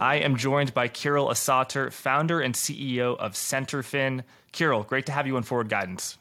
I am joined by Kirill Asater, founder and CEO of Centerfin. Kirill, great to have you on Forward Guidance.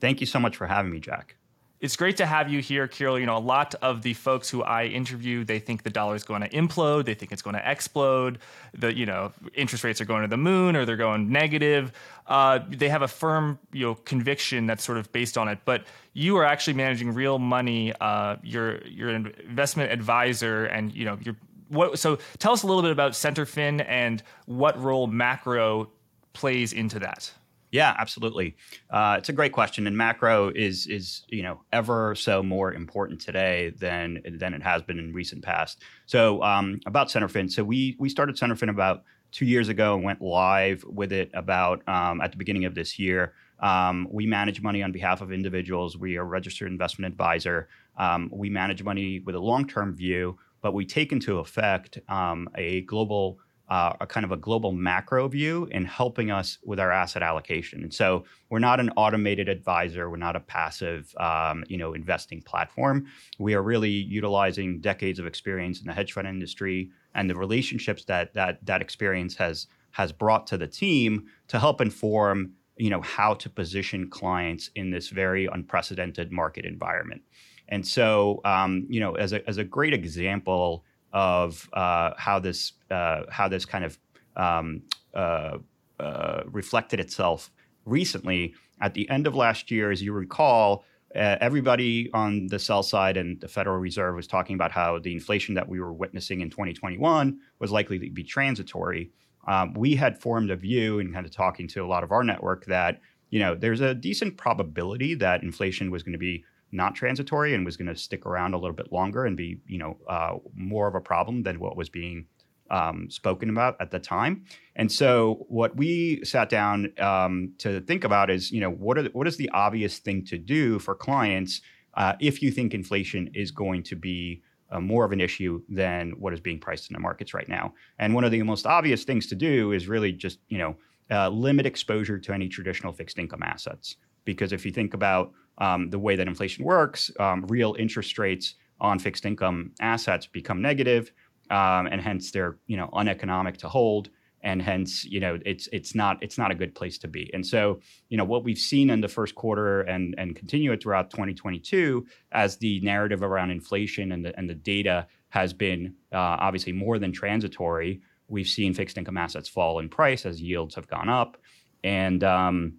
Thank you so much for having me, Jack. It's great to have you here, Kirill. You know, a lot of the folks who I interview, they think the dollar is going to implode, they think it's going to explode. The you know interest rates are going to the moon or they're going negative. Uh, they have a firm you know conviction that's sort of based on it. But you are actually managing real money. Uh, you're you're an investment advisor, and you know you're what. So tell us a little bit about Centerfin and what role macro plays into that. Yeah, absolutely. Uh, it's a great question, and macro is is you know ever so more important today than than it has been in recent past. So um, about Centerfin, so we we started Centerfin about two years ago and went live with it about um, at the beginning of this year. Um, we manage money on behalf of individuals. We are a registered investment advisor. Um, we manage money with a long term view, but we take into effect um, a global uh, a kind of a global macro view in helping us with our asset allocation. And so we're not an automated advisor. We're not a passive, um, you know, investing platform. We are really utilizing decades of experience in the hedge fund industry and the relationships that that that experience has has brought to the team to help inform, you know, how to position clients in this very unprecedented market environment. And so, um, you know, as a as a great example of uh, how this uh, how this kind of um, uh, uh, reflected itself recently. At the end of last year, as you recall, everybody on the sell side and the Federal Reserve was talking about how the inflation that we were witnessing in 2021 was likely to be transitory. Um, we had formed a view and kind of talking to a lot of our network that you know there's a decent probability that inflation was going to be not transitory and was going to stick around a little bit longer and be you know uh, more of a problem than what was being um, spoken about at the time. And so what we sat down um, to think about is you know what are what is the obvious thing to do for clients uh, if you think inflation is going to be uh, more of an issue than what is being priced in the markets right now. And one of the most obvious things to do is really just you know uh, limit exposure to any traditional fixed income assets because if you think about um, the way that inflation works, um, real interest rates on fixed income assets become negative, um, and hence they're you know uneconomic to hold, and hence you know it's it's not it's not a good place to be. And so you know what we've seen in the first quarter and and continue it throughout 2022 as the narrative around inflation and the and the data has been uh, obviously more than transitory. We've seen fixed income assets fall in price as yields have gone up, and um,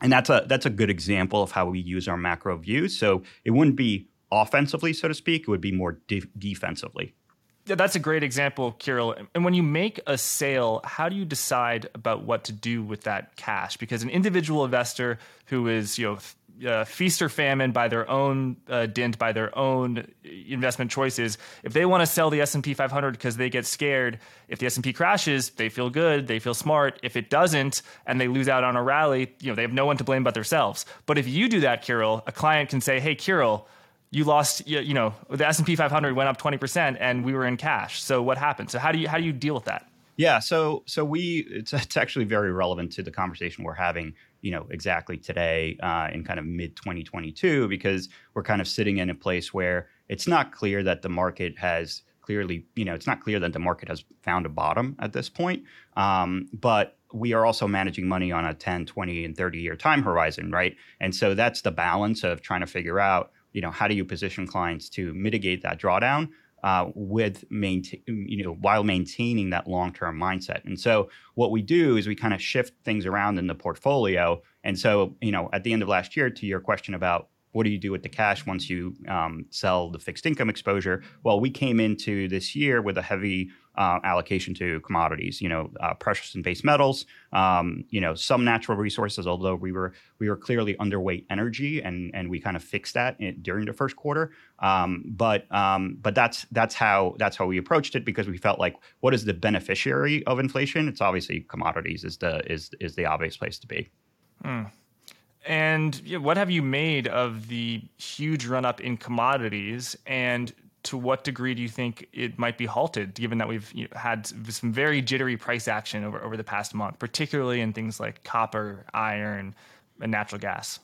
and that's a that's a good example of how we use our macro views. So it wouldn't be offensively, so to speak. It would be more de- defensively. Yeah, that's a great example, Kirill. And when you make a sale, how do you decide about what to do with that cash? Because an individual investor who is, you know, uh, feast or famine by their own uh, dint, by their own investment choices. If they want to sell the S and P 500 because they get scared, if the S and P crashes, they feel good, they feel smart. If it doesn't, and they lose out on a rally, you know they have no one to blame but themselves. But if you do that, Kirill, a client can say, "Hey, Kirill." You lost, you know, the S and P 500 went up 20 percent, and we were in cash. So what happened? So how do you how do you deal with that? Yeah, so so we it's, it's actually very relevant to the conversation we're having you know exactly today uh, in kind of mid 2022 because we're kind of sitting in a place where it's not clear that the market has clearly you know it's not clear that the market has found a bottom at this point um, but we are also managing money on a 10 20 and 30 year time horizon right? And so that's the balance of trying to figure out you know how do you position clients to mitigate that drawdown uh, with maintain, you know, while maintaining that long-term mindset. And so what we do is we kind of shift things around in the portfolio. And so, you know, at the end of last year, to your question about what do you do with the cash once you um, sell the fixed income exposure? Well, we came into this year with a heavy uh, allocation to commodities, you know, uh, precious and base metals, um, you know, some natural resources. Although we were we were clearly underweight energy, and and we kind of fixed that in, during the first quarter. Um, but um, but that's that's how that's how we approached it because we felt like what is the beneficiary of inflation? It's obviously commodities is the is is the obvious place to be. Mm. And what have you made of the huge run up in commodities? And to what degree do you think it might be halted, given that we've you know, had some very jittery price action over, over the past month, particularly in things like copper, iron, and natural gas?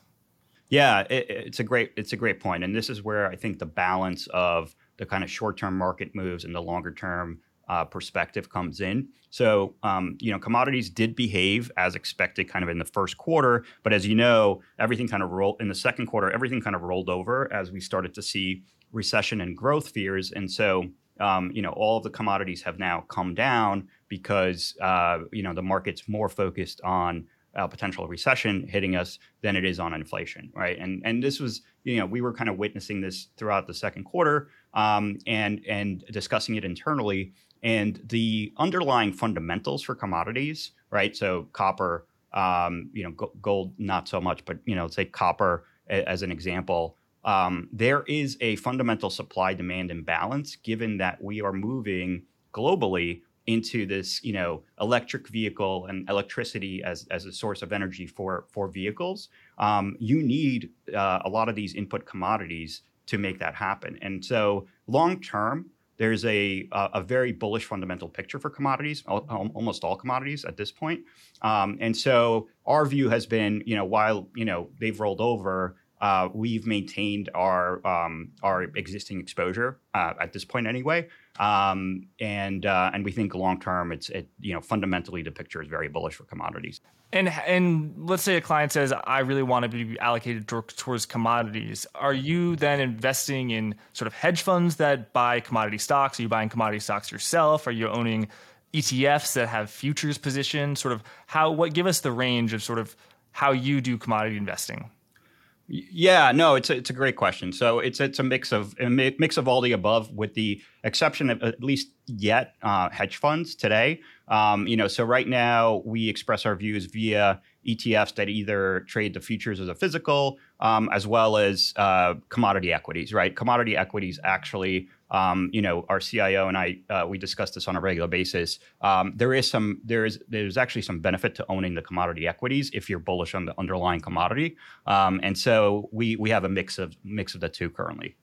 Yeah, it, it's a great it's a great point, and this is where I think the balance of the kind of short term market moves and the longer term uh, perspective comes in. So, um, you know, commodities did behave as expected kind of in the first quarter. But as you know, everything kind of rolled in the second quarter, everything kind of rolled over as we started to see recession and growth fears. And so, um, you know, all of the commodities have now come down because, uh, you know, the market's more focused on uh, potential recession hitting us than it is on inflation, right? And and this was, you know, we were kind of witnessing this throughout the second quarter um, and and discussing it internally and the underlying fundamentals for commodities, right? So copper, um, you know, gold not so much, but you know, say copper a- as an example. Um, there is a fundamental supply demand imbalance given that we are moving globally into this, you know, electric vehicle and electricity as, as a source of energy for for vehicles. Um, you need uh, a lot of these input commodities to make that happen. And so, long term, there's a, a very bullish fundamental picture for commodities, almost all commodities at this point. Um, and so our view has been, you know, while you know they've rolled over, uh, we've maintained our um, our existing exposure uh, at this point anyway, um, and uh, and we think long term, it's it, you know fundamentally the picture is very bullish for commodities. And and let's say a client says, I really want to be allocated towards commodities. Are you then investing in sort of hedge funds that buy commodity stocks? Are you buying commodity stocks yourself? Are you owning ETFs that have futures positions? Sort of how what give us the range of sort of how you do commodity investing? Yeah, no, it's a, it's a great question. So it's it's a mix of a mix of all the above, with the exception of at least yet uh, hedge funds today. Um, you know, so right now we express our views via ETFs that either trade the futures as a physical, um, as well as uh, commodity equities. Right, commodity equities actually um, you know, our CIO and I, uh, we discuss this on a regular basis. Um, there is some, there is, there's actually some benefit to owning the commodity equities if you're bullish on the underlying commodity. Um, and so we we have a mix of mix of the two currently.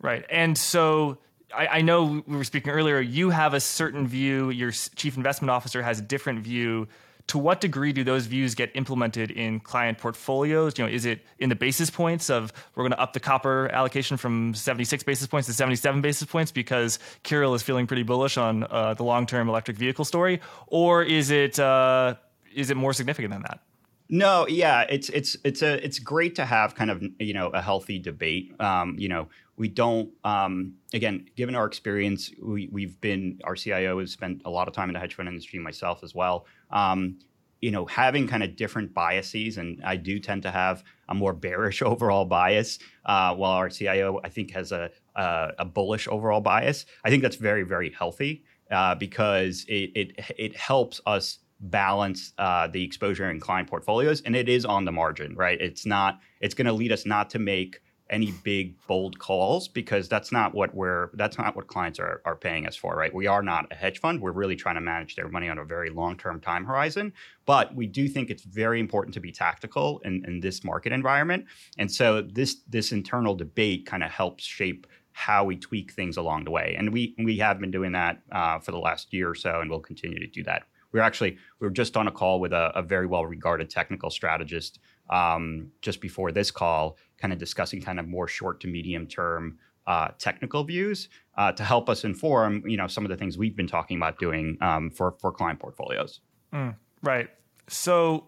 Right, and so I, I know we were speaking earlier. You have a certain view. Your chief investment officer has a different view to what degree do those views get implemented in client portfolios? You know, is it in the basis points of we're going to up the copper allocation from 76 basis points to 77 basis points because Kirill is feeling pretty bullish on uh, the long-term electric vehicle story, or is it uh, is it more significant than that? No, yeah, it's it's it's a it's great to have kind of you know a healthy debate. Um, you know, we don't um, again, given our experience, we we've been our CIO has spent a lot of time in the hedge fund industry, myself as well. Um, you know, having kind of different biases, and I do tend to have a more bearish overall bias, uh, while our CIO I think has a, a, a bullish overall bias. I think that's very very healthy uh, because it, it it helps us balance uh, the exposure in client portfolios, and it is on the margin, right? It's not. It's going to lead us not to make any big bold calls because that's not what we're that's not what clients are, are paying us for right? We are not a hedge fund. We're really trying to manage their money on a very long term time horizon. But we do think it's very important to be tactical in, in this market environment. And so this this internal debate kind of helps shape how we tweak things along the way. And we we have been doing that uh, for the last year or so and we'll continue to do that. We are actually we were just on a call with a, a very well regarded technical strategist um, just before this call, kind of discussing kind of more short to medium term uh, technical views uh, to help us inform you know some of the things we've been talking about doing um, for for client portfolios. Mm, right. So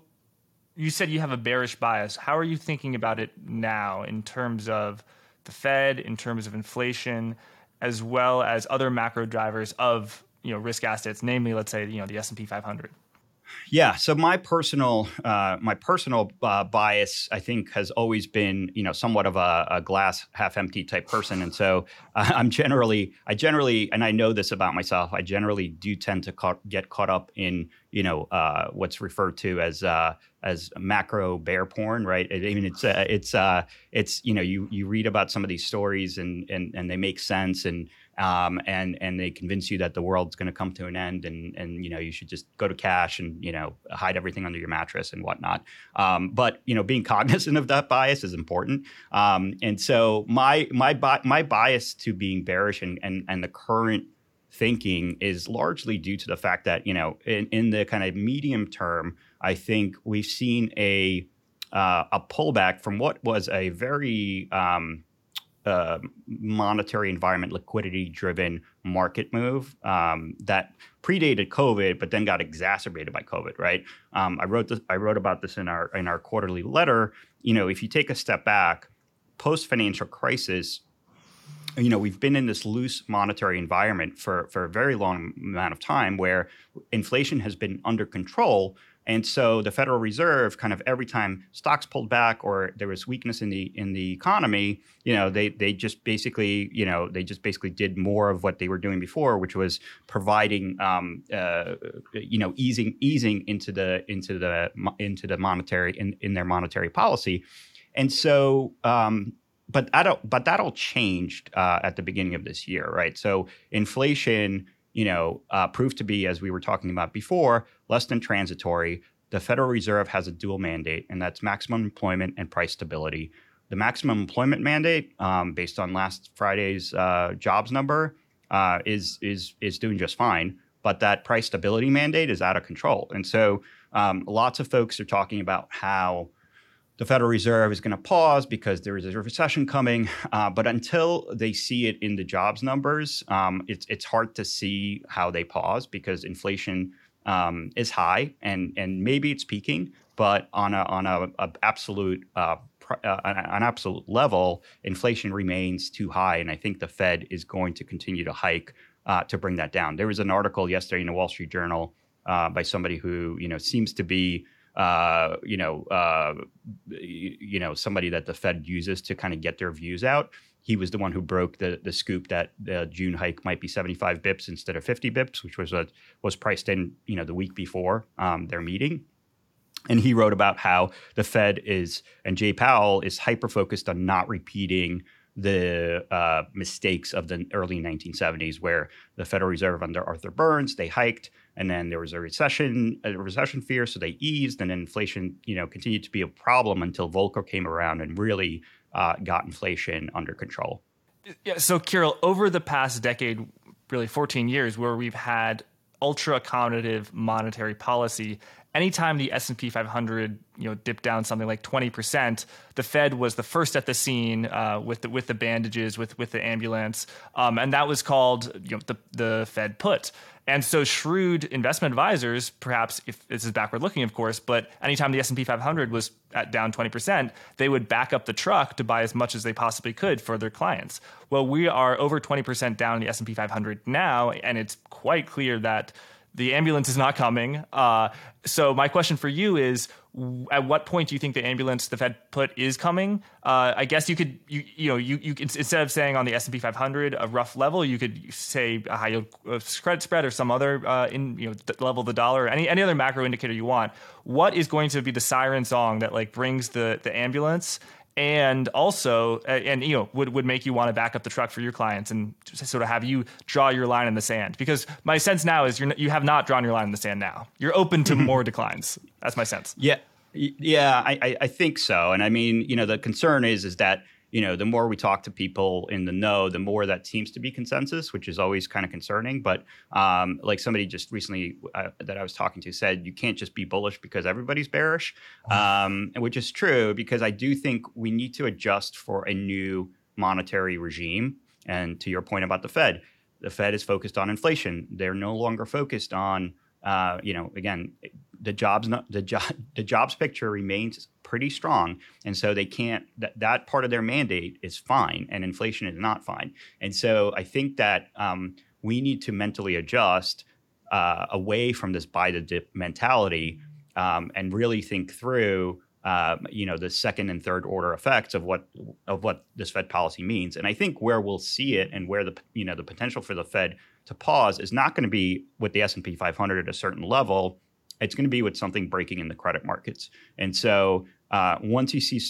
you said you have a bearish bias. How are you thinking about it now in terms of the Fed, in terms of inflation, as well as other macro drivers of you know risk assets, namely, let's say you know the S and P 500? Yeah. So my personal uh, my personal uh, bias, I think, has always been you know somewhat of a, a glass half empty type person, and so uh, I'm generally I generally and I know this about myself. I generally do tend to ca- get caught up in you know uh, what's referred to as uh, as macro bear porn, right? I mean, it's uh, it's it's you know you you read about some of these stories and and and they make sense and um, and and they convince you that the world's going to come to an end, and and you know you should just go to cash and you know hide everything under your mattress and whatnot. Um, but you know being cognizant of that bias is important. Um, and so my my bi- my bias to being bearish and and and the current thinking is largely due to the fact that you know in, in the kind of medium term, I think we've seen a uh, a pullback from what was a very um, uh, monetary environment, liquidity driven market move um, that predated COVID, but then got exacerbated by COVID. Right? Um, I wrote this. I wrote about this in our in our quarterly letter. You know, if you take a step back, post financial crisis, you know we've been in this loose monetary environment for for a very long amount of time where inflation has been under control and so the Federal Reserve kind of every time stocks pulled back or there was weakness in the in the economy, you know, they they just basically, you know, they just basically did more of what they were doing before, which was providing, um, uh, you know, easing easing into the into the into the monetary in in their monetary policy, and so. Um, but that but that all changed uh, at the beginning of this year, right? So inflation you know, uh, proved to be, as we were talking about before, less than transitory. The Federal Reserve has a dual mandate, and that's maximum employment and price stability. The maximum employment mandate, um, based on last Friday's uh, jobs number, uh, is is is doing just fine. But that price stability mandate is out of control, and so um, lots of folks are talking about how the Federal Reserve is going to pause because there is a recession coming. Uh, but until they see it in the jobs numbers, um, it's it's hard to see how they pause because inflation um, is high and and maybe it's peaking, but on a on a, a absolute uh, uh, an absolute level, inflation remains too high, and I think the Fed is going to continue to hike uh, to bring that down. There was an article yesterday in the Wall Street Journal uh, by somebody who you know seems to be uh, you know, uh, you know, somebody that the Fed uses to kind of get their views out. He was the one who broke the the scoop that the June hike might be 75 bips instead of 50 bips, which was a, was priced in, you know, the week before um, their meeting. And he wrote about how the Fed is and Jay Powell is hyper focused on not repeating the uh, mistakes of the early 1970s, where the Federal Reserve under Arthur Burns they hiked, and then there was a recession, a recession fear, so they eased, and inflation, you know, continued to be a problem until Volcker came around and really uh, got inflation under control. Yeah. So, Kirill, over the past decade, really 14 years, where we've had ultra accommodative monetary policy anytime the S&P 500 you know dipped down something like 20%, the Fed was the first at the scene uh, with the with the bandages, with with the ambulance, um, and that was called you know the the Fed put. And so shrewd investment advisors, perhaps if this is backward looking, of course, but anytime the S&P 500 was at down 20%, they would back up the truck to buy as much as they possibly could for their clients. Well, we are over 20% down in the S&P 500 now, and it's quite clear that the ambulance is not coming. Uh, so my question for you is: At what point do you think the ambulance the Fed put is coming? Uh, I guess you could you you know you you instead of saying on the S and P 500 a rough level, you could say a high yield credit spread or some other uh, in you know level of the dollar, any any other macro indicator you want. What is going to be the siren song that like brings the the ambulance and also and you know would, would make you want to back up the truck for your clients and sort of have you draw your line in the sand. Because my sense now is you're you have not drawn your line in the sand now. You're open to more declines. That's my sense. Yeah. Yeah I, I think so. And i mean you know the concern is is that you know, the more we talk to people in the know, the more that seems to be consensus, which is always kind of concerning. But um, like somebody just recently uh, that I was talking to said, you can't just be bullish because everybody's bearish, um, which is true because I do think we need to adjust for a new monetary regime. And to your point about the Fed, the Fed is focused on inflation. They're no longer focused on, uh, you know, again, the jobs the job the jobs picture remains pretty strong and so they can't that, that part of their mandate is fine and inflation is not fine and so i think that um, we need to mentally adjust uh, away from this buy the dip mentality um, and really think through um, you know the second and third order effects of what of what this Fed policy means. And I think where we'll see it and where the you know the potential for the Fed to pause is not going to be with the S and P 500 at a certain level it's going to be with something breaking in the credit markets. And so uh, once you see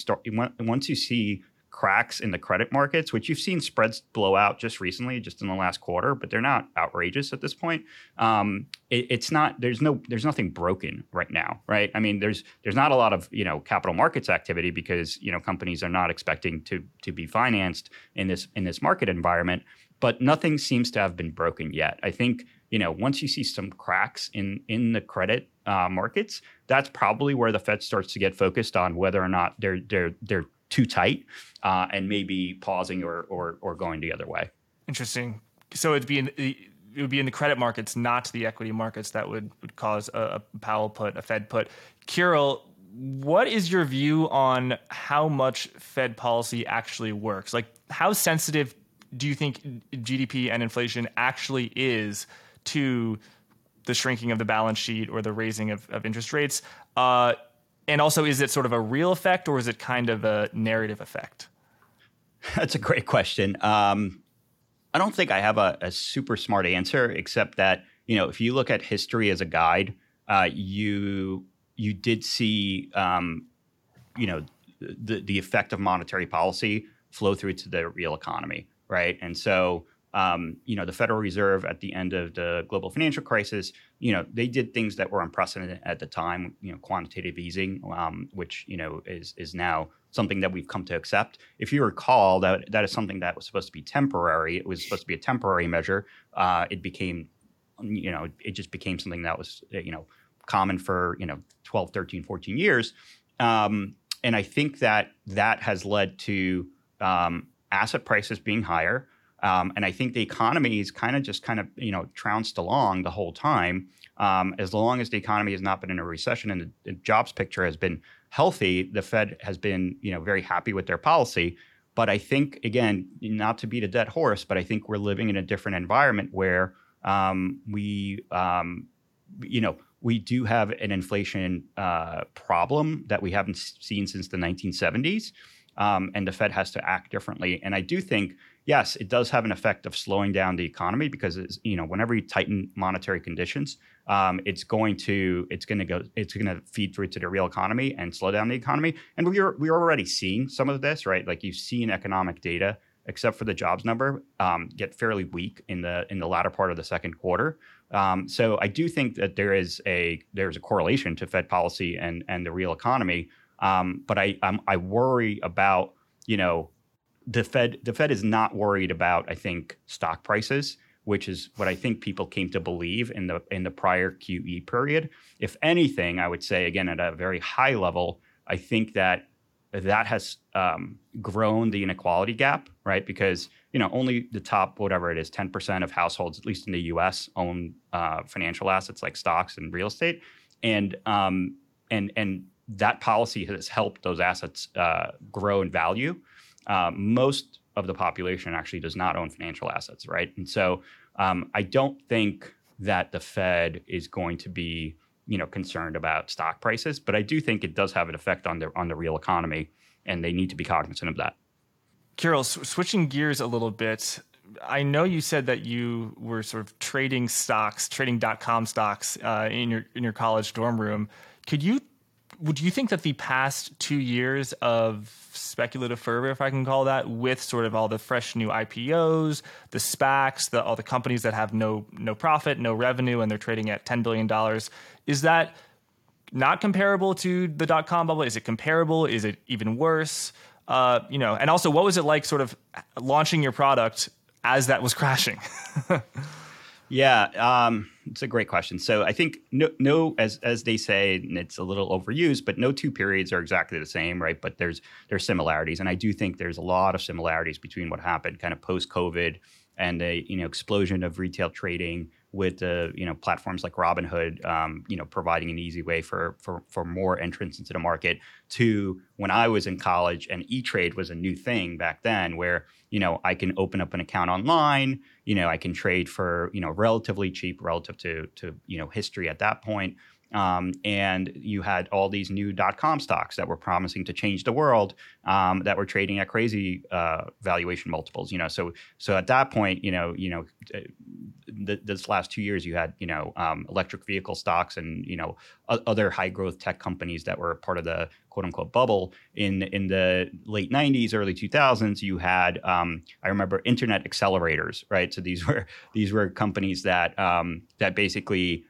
once you see cracks in the credit markets, which you've seen spreads blow out just recently, just in the last quarter, but they're not outrageous at this point. Um, it, it's not. There's no. There's nothing broken right now, right? I mean, there's there's not a lot of you know capital markets activity because you know companies are not expecting to to be financed in this in this market environment. But nothing seems to have been broken yet. I think you know once you see some cracks in in the credit uh, markets, that's probably where the Fed starts to get focused on whether or not they're they're they're too tight uh, and maybe pausing or, or or going the other way. Interesting. So it'd be in, it would be in the credit markets, not the equity markets, that would, would cause a, a Powell put, a Fed put. Kirill, what is your view on how much Fed policy actually works? Like, how sensitive do you think GDP and inflation actually is to the shrinking of the balance sheet or the raising of, of interest rates? Uh, and also, is it sort of a real effect or is it kind of a narrative effect? That's a great question. Um, I don't think I have a, a, super smart answer, except that you know if you look at history as a guide, uh, you you did see um, you know the the effect of monetary policy flow through to the real economy, right? And so um, you know, the Federal Reserve at the end of the global financial crisis, you know, they did things that were unprecedented at the time. You know, quantitative easing, um, which you know is is now something that we've come to accept. If you recall, that that is something that was supposed to be temporary. It was supposed to be a temporary measure. Uh, it became, you know, it just became something that was you know common for you know 12, 13, 14 years. Um, and I think that that has led to um, asset prices being higher. Um, and I think the economy is kind of just kind of you know trounced along the whole time. Um, as long as the economy has not been in a recession and the, the, jobs picture has been healthy, the Fed has been you know very happy with their policy. But I think again, not to beat a dead horse, but I think we're living in a different environment where um, we um, you know we do have an inflation uh, problem that we haven't seen since the 1970s. Um, and the Fed has to act differently. And I do think yes, it does have an effect of slowing down the economy because you know whenever you tighten monetary conditions, um, it's going to it's going to go it's going to feed through to the real economy and slow down the economy. And we're we're already seeing some of this, right? Like you've seen economic data, except for the jobs number, um, get fairly weak in the in the latter part of the second quarter. Um, so I do think that there is a there's a correlation to Fed policy and and the real economy. Um, but I I'm, I worry about you know the Fed the Fed is not worried about I think stock prices, which is what I think people came to believe in the in the prior QE period. If anything, I would say again at a very high level, I think that that has um, grown the inequality gap, right? Because you know only the top whatever it is, ten percent of households, at least in the U.S., own uh, financial assets like stocks and real estate, and um, and and that policy has helped those assets uh, grow in value uh, most of the population actually does not own financial assets, right? And so um, I don't think that the Fed is going to be, you know, concerned about stock prices, but I do think it does have an effect on the on the real economy, and they need to be cognizant of that. Kirill, switching gears a little bit, I know you said that you were sort of trading stocks, trading dot com stocks uh, in your in your college dorm room. Could you would you think that the past two years of speculative fervor, if I can call that, with sort of all the fresh new IPOs, the SPACs, the, all the companies that have no no profit, no revenue, and they're trading at ten billion dollars, is that not comparable to the dot com bubble? Is it comparable? Is it even worse? Uh, you know, and also, what was it like, sort of launching your product as that was crashing? Yeah, um, it's a great question. So I think no, no, as as they say, and it's a little overused, but no two periods are exactly the same, right? But there's there's similarities, and I do think there's a lot of similarities between what happened kind of post COVID and a you know explosion of retail trading with the you know platforms like Robinhood, um, you know, providing an easy way for for for more entrance into the market. To when I was in college and E Trade was a new thing back then, where you know I can open up an account online, you know, I can trade for you know relatively cheap relative to to you know history at that point. Um, and you had all these new dot com stocks that were promising to change the world um, that were trading at crazy uh, valuation multiples. You know, so so at that point, you know, you know, th- this last two years, you had you know um, electric vehicle stocks and you know other high growth tech companies that were part of the quote unquote bubble in in the late 90s early 2000s you had um, i remember internet accelerators right so these were these were companies that um, that basically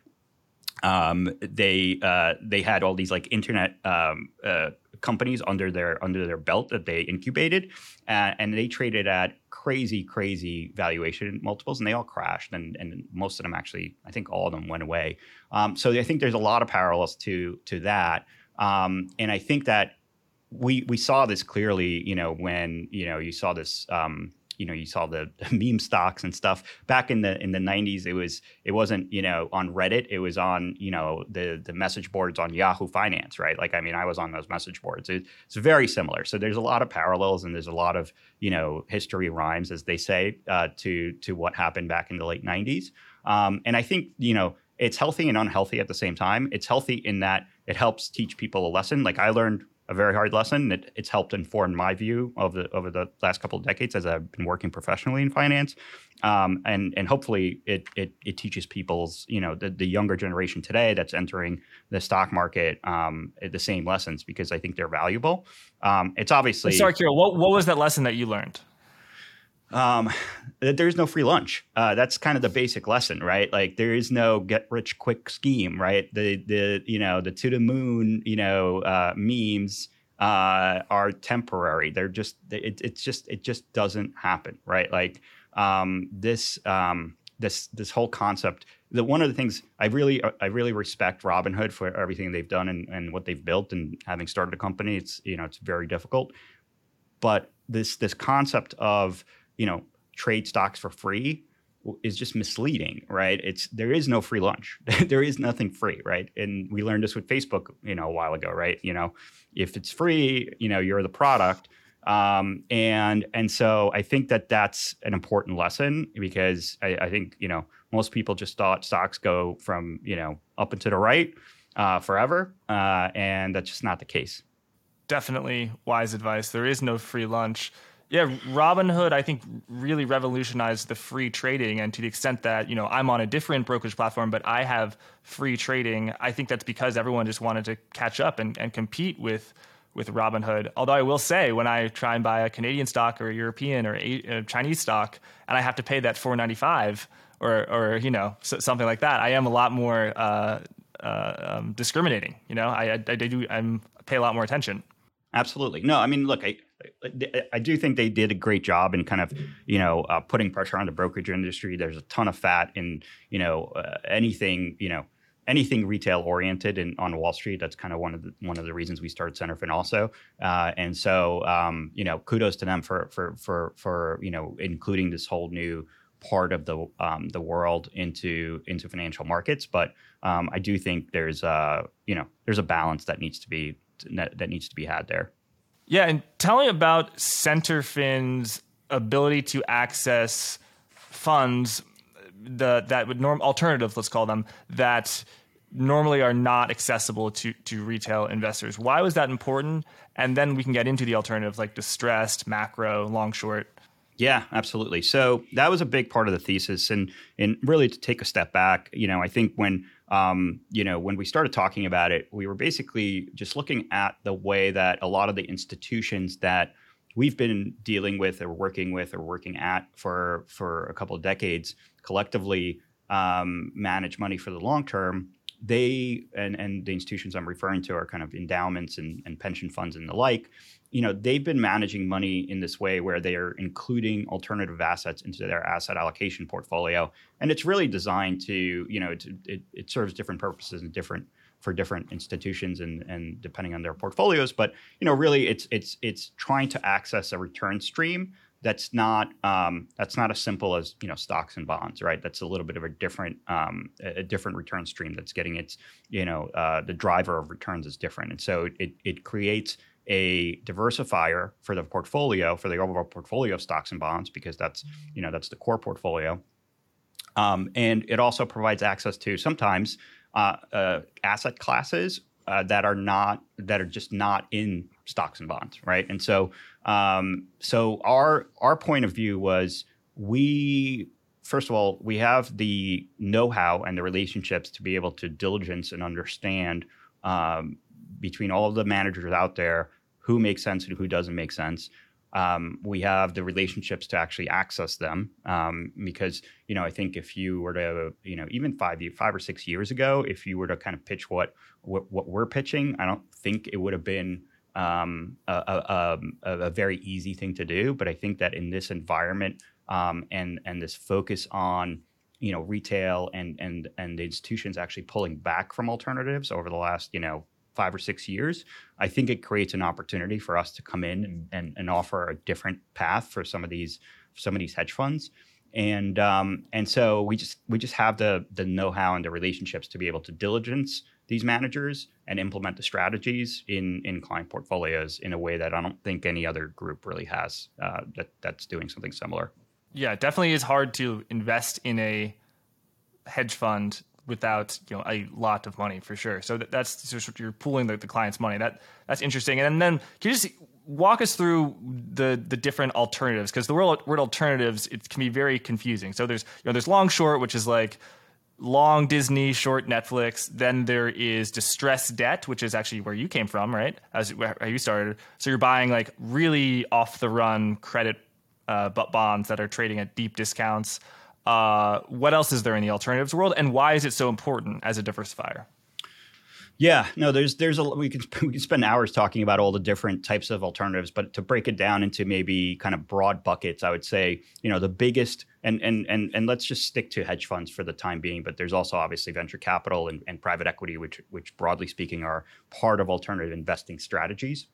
um, they uh, they had all these like internet um, uh, companies under their under their belt that they incubated, uh, and they traded at crazy crazy valuation multiples, and they all crashed, and and most of them actually, I think all of them went away. Um, so I think there's a lot of parallels to to that, um, and I think that we we saw this clearly, you know, when you know you saw this. Um, you know, you saw the, meme stocks and stuff back in the in the '90s. It was it wasn't you know on Reddit. It was on you know the the message boards on Yahoo Finance, right? Like I mean, I was on those message boards. It, it's very similar. So there's a lot of parallels and there's a lot of you know history rhymes, as they say, uh, to to what happened back in the late '90s. Um, and I think you know it's healthy and unhealthy at the same time. It's healthy in that it helps teach people a lesson. Like I learned a very hard lesson. It, it's helped inform my view of the over the last couple of decades as I've been working professionally in finance, um, and and hopefully it, it it teaches people's you know the, the younger generation today that's entering the stock market um, the same lessons because I think they're valuable. Um, it's obviously sorry, Kirill. What what was that lesson that you learned? Um, there's no free lunch. Uh, that's kind of the basic lesson, right? Like there is no get rich quick scheme, right? The the you know the to the moon you know uh, memes uh, are temporary. They're just it, it's just it just doesn't happen, right? Like um, this um, this this whole concept. The one of the things I really I really respect Robinhood for everything they've done and, and what they've built and having started a company. It's you know it's very difficult, but this this concept of you know, trade stocks for free is just misleading, right? It's there is no free lunch. there is nothing free, right? And we learned this with Facebook, you know, a while ago, right? You know, if it's free, you know, you're the product. Um, and and so I think that that's an important lesson because I, I, think you know most people just thought stocks go from you know up and to the right uh, forever, uh, and that's just not the case. Definitely wise advice. There is no free lunch. Yeah, Robinhood, I think, really revolutionized the free trading. And to the extent that, you know, I'm on a different brokerage platform, but I have free trading, I think that's because everyone just wanted to catch up and, and compete with with Robinhood. Although I will say, when I try and buy a Canadian stock or a European or a, Chinese stock, and I have to pay that 4.95 or or you know something like that, I am a lot more uh, uh, um, discriminating. You know, I, I, I do I'm pay a lot more attention. Absolutely. No, I mean, look, I, I do think they did a great job in kind of, you know, uh, putting pressure on the brokerage industry. There's a ton of fat in, you know, uh, anything, you know, anything retail oriented and on Wall Street. That's kind of one of the one of the reasons we started Centerfin also. Uh, and so, um, you know, kudos to them for for for for you know including this whole new part of the um, the world into into financial markets. But um, I do think there's a you know there's a balance that needs to be that, that needs to be had there. Yeah, and tell me about Centerfin's ability to access funds the that would norm alternatives, let's call them, that normally are not accessible to to retail investors. Why was that important? And then we can get into the alternatives like distressed, macro, long short. Yeah, absolutely. So that was a big part of the thesis, and and really to take a step back, you know, I think when um, you know when we started talking about it, we were basically just looking at the way that a lot of the institutions that we've been dealing with or working with or working at for for a couple of decades collectively um, manage money for the long term. They and and the institutions I'm referring to are kind of endowments and, and pension funds and the like you know they've been managing money in this way where they are including alternative assets into their asset allocation portfolio. And it's really designed to you know it, it serves different purposes and different for different institutions and and depending on their portfolios. But you know really it's it's it's trying to access a return stream that's not um, that's not as simple as you know stocks and bonds, right? That's a little bit of a different um, a different return stream that's getting its you know uh, the driver of returns is different, and so it it creates a diversifier for the portfolio for the overall portfolio of stocks and bonds because that's you know that's the core portfolio. Um, and it also provides access to sometimes uh, uh, asset classes uh, that are not that are just not in stocks and bonds right? And so um, so our our point of view was we first of all we have the know-how and the relationships to be able to diligence and understand um, between all of the managers out there who makes sense and who doesn't make sense. Um, we have the relationships to actually access them um, because you know I think if you were to you know even five five or six years ago if you were to kind of pitch what what, what we're pitching I don't think it would have been um, a, a, a, a, very easy thing to do but I think that in this environment um, and and this focus on you know retail and and and the institutions actually pulling back from alternatives over the last you know five or six years, I think it creates an opportunity for us to come in and, and, and offer a different path for some of these some of these hedge funds. And um, and so we just we just have the the know-how and the relationships to be able to diligence these managers and implement the strategies in in client portfolios in a way that I don't think any other group really has uh, that that's doing something similar. Yeah, definitely is hard to invest in a hedge fund without you know a lot of money for sure. So that, that's just you're pooling the, the client's money. That that's interesting. And then can you just walk us through the the different alternatives because the word, word alternatives it can be very confusing. So there's you know there's long short, which is like long Disney, short Netflix. Then there is distressed debt, which is actually where you came from, right? As where you started. So you're buying like really off the run credit uh, bonds that are trading at deep discounts. Uh, what else is there in the alternatives world, and why is it so important as a diversifier? Yeah, no, there's there's a we can we can spend hours talking about all the different types of alternatives, but to break it down into maybe kind of broad buckets, I would say you know the biggest and and and and let's just stick to hedge funds for the time being. But there's also obviously venture capital and, and private equity, which which broadly speaking are part of alternative investing strategies.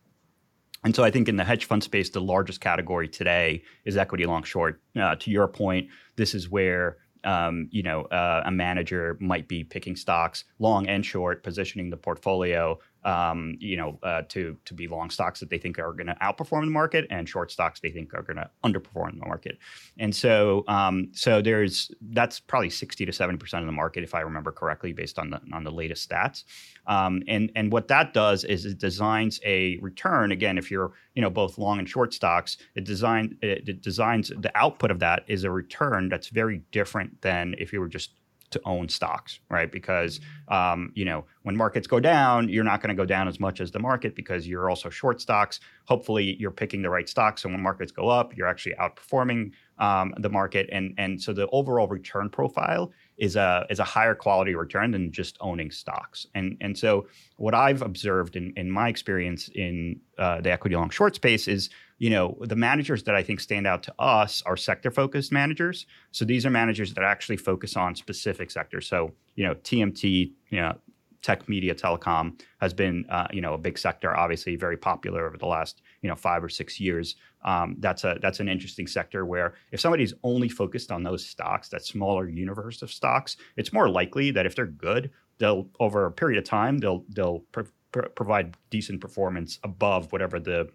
And so I think in the hedge fund space, the largest category today is equity long short. Uh, to your point, this is where um, you know uh, a manager might be picking stocks long and short, positioning the portfolio um, you know, uh, to to be long stocks that they think are going to outperform the market, and short stocks they think are going to underperform the market. And so, um, so there's that's probably sixty to seventy percent of the market, if I remember correctly, based on the on the latest stats. Um, and and what that does is it designs a return. Again, if you're you know both long and short stocks, it design it, it designs the output of that is a return that's very different than if you were just to own stocks, right? Because um, you know when markets go down, you're not going to go down as much as the market because you're also short stocks. Hopefully, you're picking the right stocks, and when markets go up, you're actually outperforming um, the market, and and so the overall return profile is a is a higher quality return than just owning stocks. And and so what I've observed in in my experience in uh, the equity long short space is you know the managers that I think stand out to us are sector focused managers. So these are managers that actually focus on specific sectors. So you know TMT, you know tech media telecom has been uh, you know a big sector obviously very popular over the last you know five or six years um, that's a that's an interesting sector where if somebody's only focused on those stocks that smaller universe of stocks it's more likely that if they're good they'll over a period of time they'll they'll pr- pr- provide decent performance above whatever the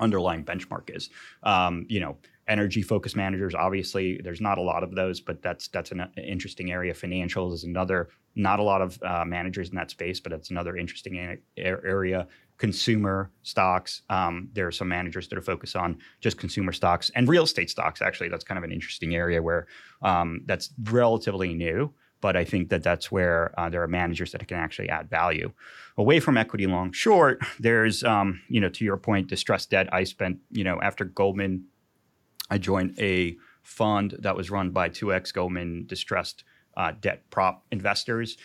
underlying benchmark is. Um, you know energy focused managers obviously there's not a lot of those but that's that's an interesting area. Financials is another not a lot of uh, managers in that space but it's another interesting a- area consumer stocks um, there are some managers that are focused on just consumer stocks and real estate stocks actually that's kind of an interesting area where um, that's relatively new but I think that that's where uh, there are managers that can actually add value. Away from equity long short, there's, um, you know, to your point, distressed debt. I spent, you know, after Goldman I joined a fund that was run by two ex Goldman distressed uh, debt prop investors.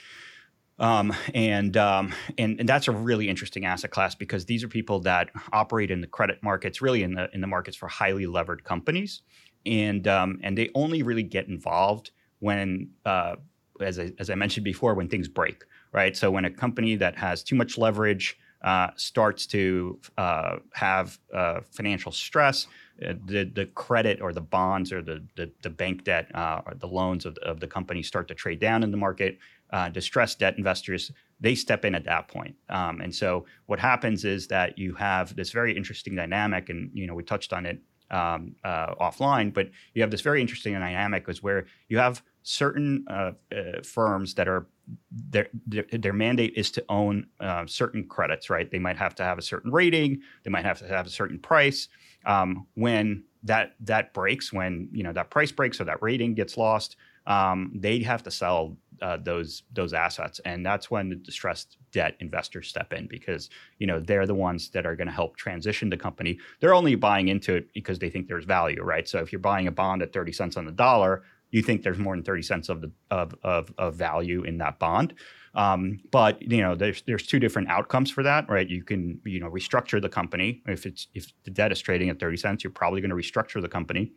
Um, and, um, and and that's a really interesting asset class because these are people that operate in the credit markets, really in the in the markets for highly levered companies, and um, and they only really get involved when, uh, as I, as I mentioned before, when things break, right? So when a company that has too much leverage uh, starts to uh, have uh, financial stress, uh, the the credit or the bonds or the the, the bank debt uh, or the loans of of the company start to trade down in the market. Uh, distressed debt investors they step in at that point. Um, and so what happens is that you have this very interesting dynamic, and you know we touched on it um, uh, offline, but you have this very interesting dynamic is where you have certain uh, uh, firms that are their, their, their mandate is to own uh, certain credits, right? They might have to have a certain rating, they might have to have a certain price. Um, when that that breaks, when you know that price breaks or that rating gets lost, um, they have to sell uh, those those assets, and that's when the distressed debt investors step in because you know they're the ones that are going to help transition the company. They're only buying into it because they think there's value, right? So if you're buying a bond at 30 cents on the dollar, you think there's more than 30 cents of the of, of, of value in that bond. Um, but you know, there's there's two different outcomes for that, right? You can you know restructure the company if it's if the debt is trading at 30 cents, you're probably going to restructure the company,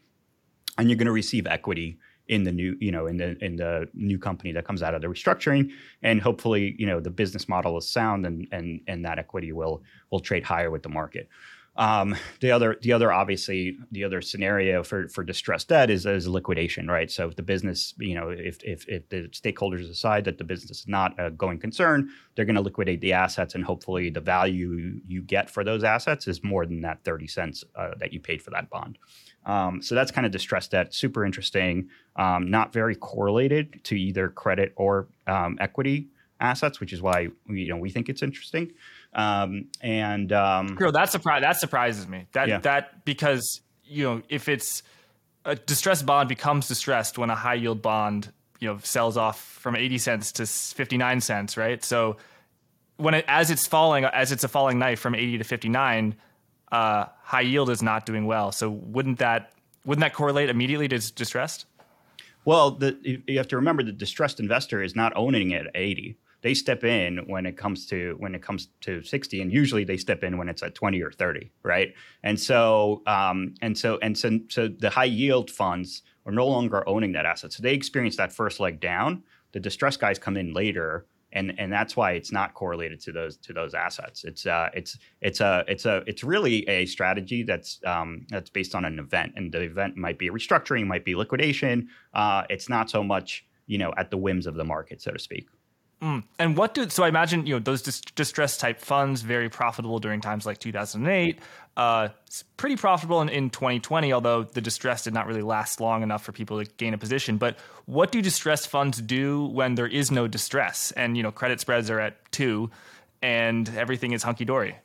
and you're going to receive equity in the new you know in the in the new company that comes out of the restructuring and hopefully you know the business model is sound and and and that equity will will trade higher with the market um, the other, the other, obviously, the other scenario for for distressed debt is is liquidation, right? So if the business, you know, if if, if the stakeholders decide that the business is not a going concern, they're going to liquidate the assets, and hopefully the value you get for those assets is more than that thirty cents uh, that you paid for that bond. Um, so that's kind of distressed debt. Super interesting. Um, not very correlated to either credit or um, equity assets, which is why we, you know we think it's interesting. Um, and um, Kirill, that surprise that surprises me. That yeah. that because you know if it's a distressed bond becomes distressed when a high yield bond you know sells off from 80 cents to 59 cents, right? So when it as it's falling as it's a falling knife from 80 to 59, uh, high yield is not doing well. So wouldn't that wouldn't that correlate immediately to distressed? Well, the, you have to remember the distressed investor is not owning it at 80 they step in when it comes to when it comes to 60 and usually they step in when it's at 20 or 30 right and so um, and so and so, so the high yield funds are no longer owning that asset so they experience that first leg down the distressed guys come in later and and that's why it's not correlated to those to those assets. It's uh, it's it's a it's a it's really a strategy that's um, that's based on an event, and the event might be restructuring, might be liquidation. Uh, it's not so much you know at the whims of the market, so to speak. Mm. And what do so I imagine you know those dis- distress type funds very profitable during times like 2008. Uh, pretty profitable in, in 2020, although the distress did not really last long enough for people to gain a position. But what do distress funds do when there is no distress and you know credit spreads are at two and everything is hunky dory?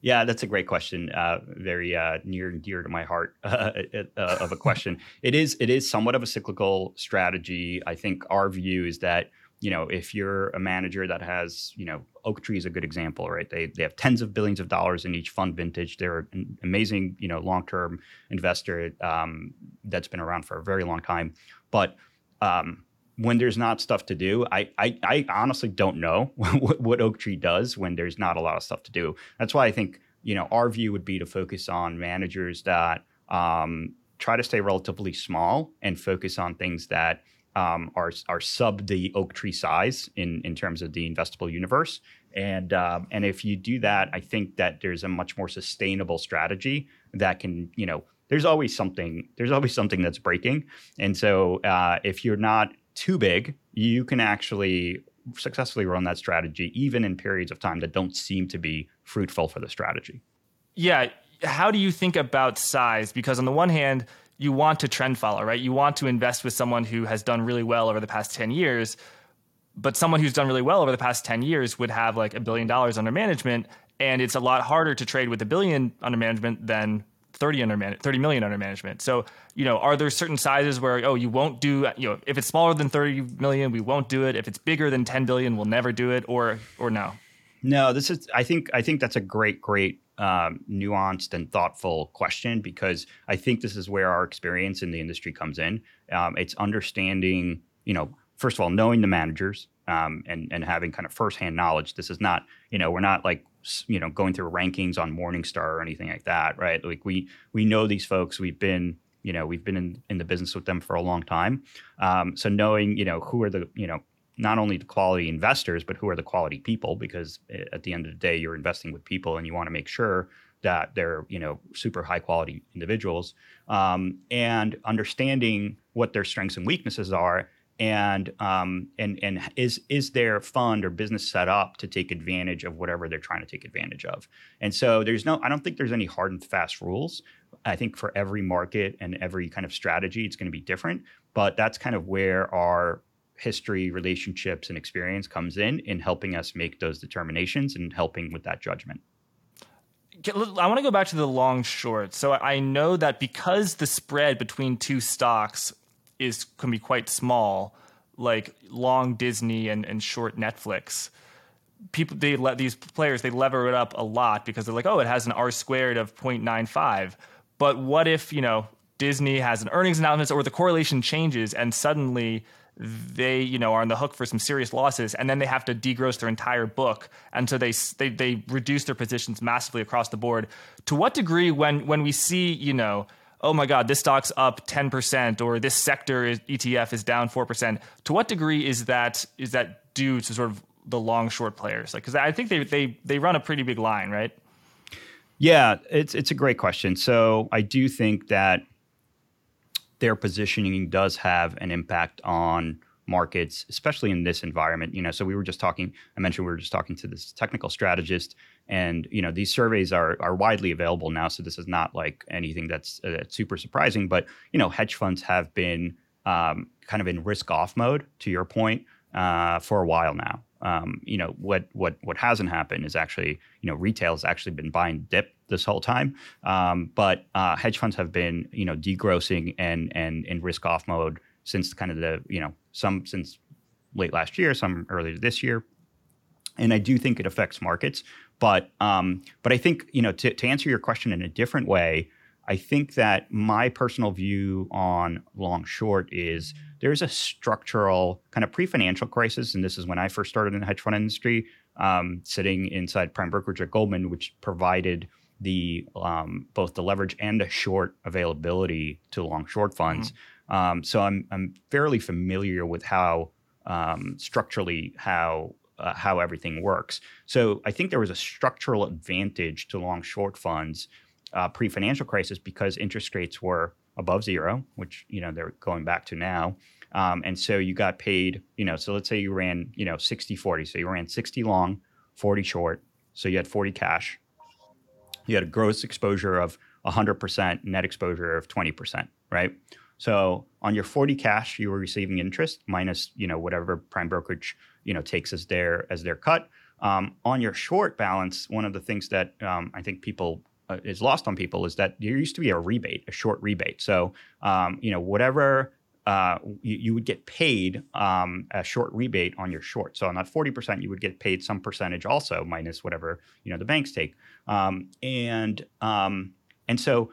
Yeah, that's a great question. Uh, very uh, near and dear to my heart uh, of a question. it is. It is somewhat of a cyclical strategy. I think our view is that you know, if you're a manager that has, you know, Oaktree is a good example, right? They they have tens of billions of dollars in each fund vintage. They're an amazing, you know, long term investor um, that's been around for a very long time. But um, when there's not stuff to do, I I, I honestly don't know what, what Oaktree does when there's not a lot of stuff to do. That's why I think you know our view would be to focus on managers that um, try to stay relatively small and focus on things that um, are are sub the Oaktree size in in terms of the investable universe. And um, and if you do that, I think that there's a much more sustainable strategy that can you know there's always something there's always something that's breaking. And so uh, if you're not too big, you can actually successfully run that strategy even in periods of time that don't seem to be fruitful for the strategy. Yeah. How do you think about size? Because on the one hand, you want to trend follow, right? You want to invest with someone who has done really well over the past 10 years. But someone who's done really well over the past 10 years would have like a billion dollars under management. And it's a lot harder to trade with a billion under management than 30 under man- 30 million under management. So, you know, are there certain sizes where oh, you won't do, you know, if it's smaller than 30 million, we won't do it. If it's bigger than 10 billion, we'll never do it or or no. No, this is I think I think that's a great great um, nuanced and thoughtful question because I think this is where our experience in the industry comes in. Um, it's understanding, you know, first of all, knowing the managers um, and and having kind of firsthand knowledge. This is not, you know, we're not like you know going through rankings on Morningstar or anything like that, right? Like we we know these folks. We've been you know we've been in, in the business with them for a long time. Um, so knowing you know who are the you know not only the quality investors, but who are the quality people, because eh, at the end of the day, you're investing with people and you want to make sure that they're you know super high quality individuals. Um, and understanding what their strengths and weaknesses are and um, and and is is their fund or business set up to take advantage of whatever they're trying to take advantage of? And so there's no i don't think there's any hard and fast rules. I think for every market and every kind of strategy it's going to be different but that's kind of where our history, relationships, and experience comes in in helping us make those determinations and helping with that judgment. I want to go back to the long short. So I know that because the spread between two stocks is can be quite small, like long Disney and, and short Netflix, people they let these players they lever it up a lot because they're like, oh, it has an R squared of 0.95. But what if, you know, Disney has an earnings announcement or the correlation changes and suddenly they you know are on the hook for some serious losses and then they have to degross their entire book and so they they they reduce their positions massively across the board to what degree when when we see you know oh my God, this stock's up 10% or this sector is, ETF is down 4%. To what degree is that is that due to sort of the long short players? Like, because I think they, they, they run a pretty big line, right? Yeah, it's, it's a great question. So I do think that their positioning does have an impact on markets, especially in this environment. You know, so we were just talking. I mentioned we were just talking to this technical strategist, and you know, these surveys are are widely available now. So this is not like anything that's uh, super surprising. But you know, hedge funds have been um, kind of in risk off mode, to your point, uh, for a while now. Um, you know what what what hasn't happened is actually you know retail has actually been buying dip this whole time, um, but uh, hedge funds have been you know degrossing and and in risk off mode since kind of the you know some since late last year, some earlier this year, and I do think it affects markets. But um, but I think you know to, to answer your question in a different way, I think that my personal view on long short is there's a structural kind of pre-financial crisis, and this is when I first started in the hedge fund industry, um, sitting inside prime brokerage at Goldman, which provided the um, both the leverage and the short availability to long short funds. Mm-hmm. Um, so I'm I'm fairly familiar with how um, structurally how uh, how everything works. So I think there was a structural advantage to long short funds uh, pre financial crisis because interest rates were above zero, which you know they're going back to now. Um, and so you got paid, you know, so let's say you ran, you know, 60 40. So you ran 60 long, 40 short. So you had 40 cash. You had a gross exposure of 100%, net exposure of 20%, right? So on your 40 cash, you were receiving interest minus, you know, whatever prime brokerage, you know, takes as their as their cut. Um, on your short balance, one of the things that um, I think people uh, is lost on people is that there used to be a rebate, a short rebate. So um, you know, whatever uh, you, you, would get paid um, a short rebate on your short. So on that 40%, you would get paid some percentage also minus whatever you know the banks take. Um, and um, and so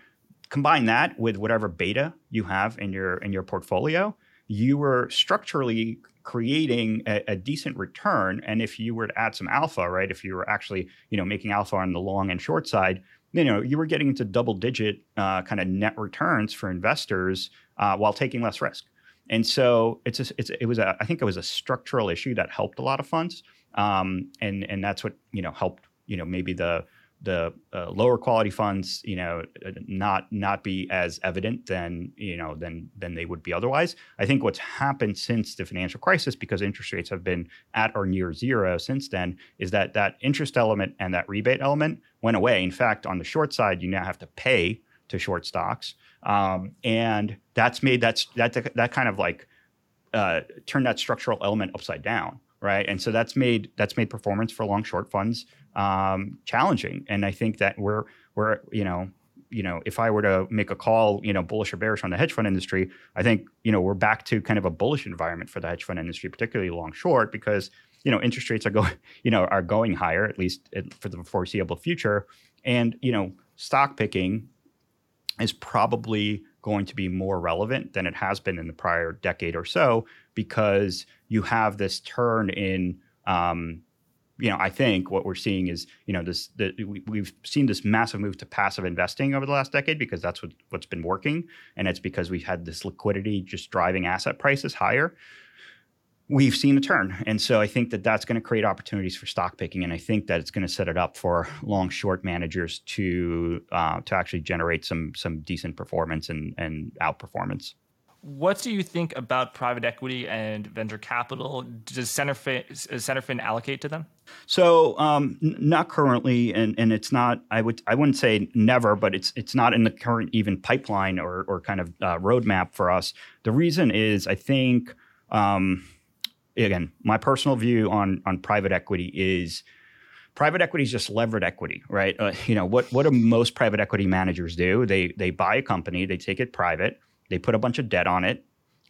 combine that with whatever beta you have in your in your portfolio, you were structurally creating a, a, decent return. And if you were to add some alpha, right, if you were actually you know making alpha on the long and short side, you know you were getting into double digit uh, kind of net returns for investors uh, while taking less risk. And so it's, a, it's it was a I think it was a structural issue that helped a lot of funds, um, and and that's what you know helped you know maybe the the uh, lower quality funds, you know, uh, not not be as evident than you know than than they would be otherwise. I think what's happened since the financial crisis, because interest rates have been at or near zero since then, is that that interest element and that rebate element went away. In fact, on the short side, you now have to pay to short stocks, um, and that's made that's that that kind of like uh, turned that structural element upside down right? And so that's made that's made performance for long short funds um, challenging. And I think that we're we're you know you know if I were to make a call you know bullish or bearish on the hedge fund industry, I think you know we're back to kind of a bullish environment for the hedge fund industry, particularly long short, because you know interest rates are going you know are going higher at least for the foreseeable future, and you know stock picking is probably going to be more relevant than it has been in the prior decade or so because you have this turn in um, you know, I think what we're seeing is, you know, this the, we, have seen this massive move to passive investing over the last decade because that's what what's been working, and it's because we've had this liquidity just driving asset prices higher. We've seen a turn, and so I think that that's going to create opportunities for stock picking, and I think that it's going to set it up for long short managers to uh, to actually generate some some decent performance and and outperformance. What do you think about private equity and venture capital? Does Centerfin, Centerfin allocate to them? So um, n- not currently, and, and it's not. I would I wouldn't say never, but it's it's not in the current even pipeline or or kind of uh, roadmap for us. The reason is I think um, again my personal view on on private equity is private equity is just levered equity, right? Uh, you know what what do most private equity managers do? They they buy a company, they take it private they put a bunch of debt on it,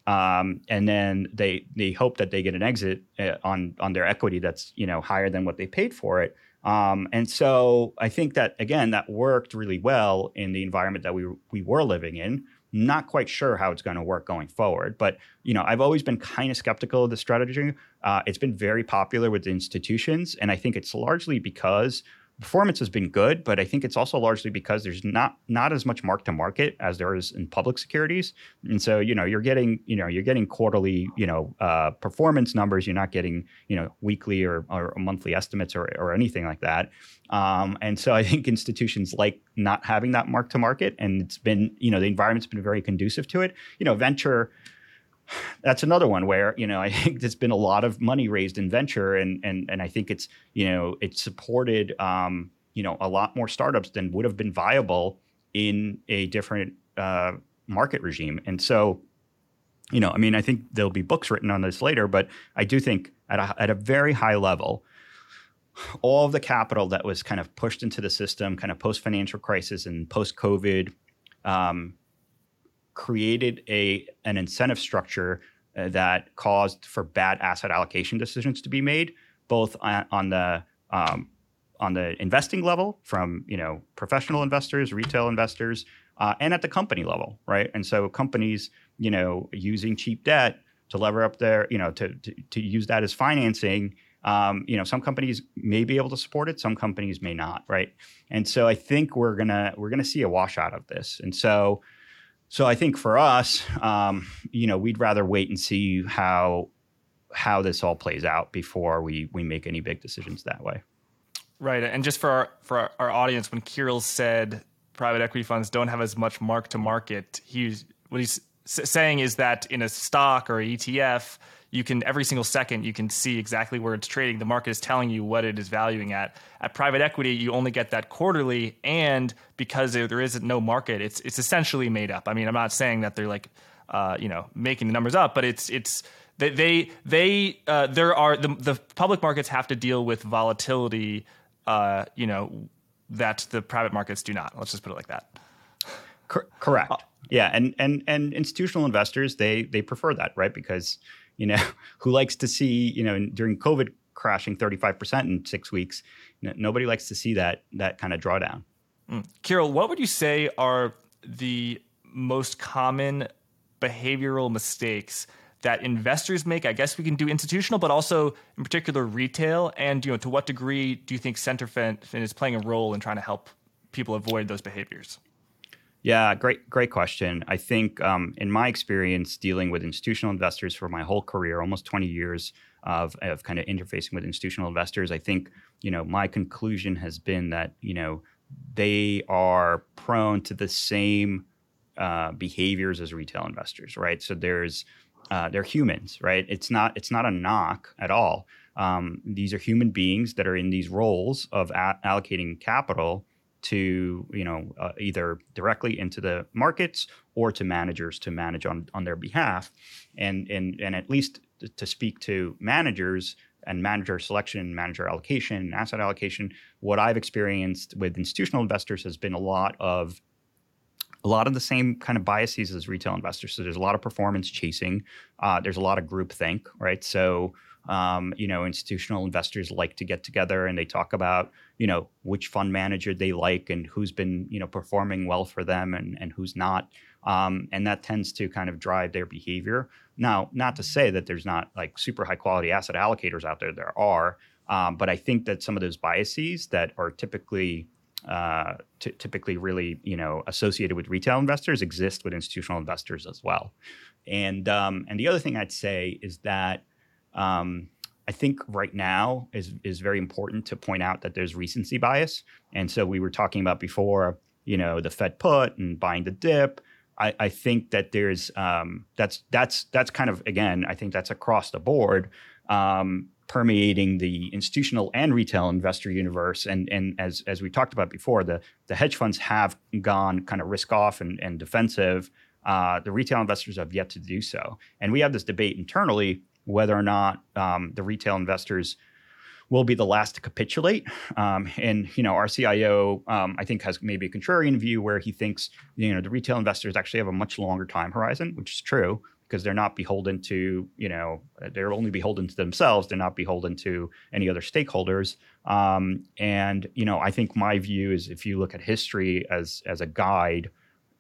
um, and then they they hope that they get an exit uh, on on their equity that's you know higher than what they paid for it. Um, and so I think that again that worked really well in the environment that we we were living in. Not quite sure how it's going to work going forward, but you know I've always been kind of skeptical of the strategy. Uh, it's been very popular with institutions, and I think it's largely because performance has been good, but I think it's also largely because there's not not as much mark to market as there is in public securities, and so you know you're getting you know you're getting quarterly you know uh, performance numbers. You're not getting you know weekly or, or monthly estimates or, or anything like that. Um, and so I think institutions like not having that mark to market, and it's been you know the environment's been very conducive to it. You know, venture that's another one where you know I think there's been a lot of money raised in venture, and and and I think it's you know it's supported um, you know a lot more startups than would have been viable in a different uh, market regime, and so you know I mean I think there'll be books written on this later, but I do think at a, at a very high level. All of the capital that was kind of pushed into the system, kind of post financial crisis and post COVID, um, created a an incentive structure uh, that caused for bad asset allocation decisions to be made, both on, on the um, on the investing level from you know professional investors, retail investors, uh, and at the company level, right? And so companies, you know, using cheap debt to lever up their, you know, to to, to use that as financing. Um, you know, some companies may be able to support it, some companies may not, right? And so I think we're gonna we're gonna see a washout of this. And so so I think for us, um, you know, we'd rather wait and see how how this all plays out before we we make any big decisions that way. Right, and just for our, for our, our audience, when Kirill said private equity funds don't have as much mark to market, he's what he's saying is that in a stock or ETF, you can every single second you can see exactly where it's trading. The market is telling you what it is valuing at. At private equity, you only get that quarterly, and because there, there is no market, it's it's essentially made up. I mean, I'm not saying that they're like uh, you know making the numbers up, but it's it's they they, they uh, there are the the public markets have to deal with volatility. Uh, you know that the private markets do not. Let's just put it like that. correct. Yeah, and and and institutional investors they they prefer that, right? Because you know, who likes to see, you know, during COVID crashing 35% in six weeks, nobody likes to see that that kind of drawdown. Mm. Kirill, what would you say are the most common behavioral mistakes that investors make? I guess we can do institutional, but also in particular retail. And you know, to what degree do you think Centerfin is playing a role in trying to help people avoid those behaviors? Yeah, great, great question. I think, um, in my experience dealing with institutional investors for my whole career, almost 20 years of, of kind of interfacing with institutional investors, I think, you know, my conclusion has been that, you know, they are prone to the same uh, behaviors as retail investors, right? So there's, uh, they're humans, right? It's not, it's not a knock at all. Um, these are human beings that are in these roles of a- allocating capital to you know uh, either directly into the markets or to managers to manage on on their behalf. And and and at least to speak to managers and manager selection manager allocation asset allocation what i've experienced with institutional investors has been a lot of a lot of the same kind of biases as retail investors. So there's a lot of performance chasing. Uh, there's a lot of group think right? So um, you know, institutional investors like to get together and they talk about, you know, which fund manager they like and who's been, you know, performing well for them and, and who's not. Um, and that tends to kind of drive their behavior. Now, not to say that there's not like super high quality asset allocators out there, there are. Um, but I think that some of those biases that are typically uh, t- typically really you know associated with retail investors exist with institutional investors as well. And um, and the other thing I'd say is that um, I think right now is is very important to point out that there's recency bias, and so we were talking about before, you know, the Fed put and buying the dip. I, I think that there's um, that's that's that's kind of again, I think that's across the board. Um, permeating the institutional and retail investor universe. And, and as, as we talked about before, the, the hedge funds have gone kind of risk off and, and defensive. Uh, the retail investors have yet to do so. And we have this debate internally whether or not um, the retail investors will be the last to capitulate. Um, and you know, our CIO, um, I think, has maybe a contrarian view where he thinks you know the retail investors actually have a much longer time horizon, which is true because they're not beholden to you know they're only beholden to themselves. They're not beholden to any other stakeholders. Um, and you know, I think my view is if you look at history as as a guide.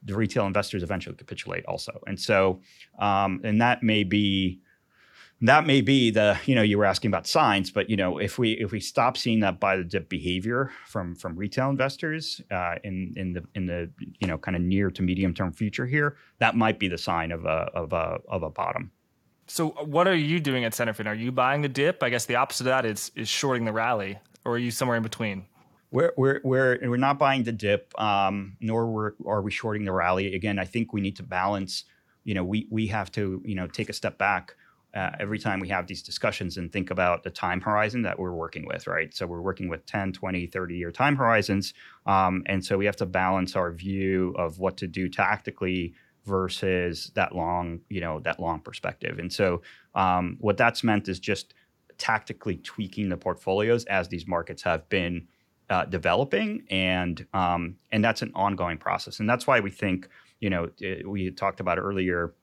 The retail investors eventually capitulate also, and so, um, and that may be that may be the you know you were asking about signs but you know if we if we stop seeing that buy the dip behavior from from retail investors uh, in in the in the you know kind of near to medium term future here that might be the sign of a of a of a bottom so what are you doing at Centerfin? Are you buying the dip? I guess the opposite of that is is shorting the rally, or are you somewhere in between? We're we're we're, we're not buying the dip, um, nor we're, are we shorting the rally. Again, I think we need to balance. You know, we we have to you know take a step back uh, every time we have these discussions and think about the time horizon that we're working with, right? So we're working with 10, 20, 30 year time horizons. Um, and so we have to balance our view of what to do tactically versus that long, you know, that long perspective. And so um, what that's meant is just tactically tweaking the portfolios as these markets have been uh, developing, and um, and that's an ongoing process. And that's why we think, you know, we talked about earlier,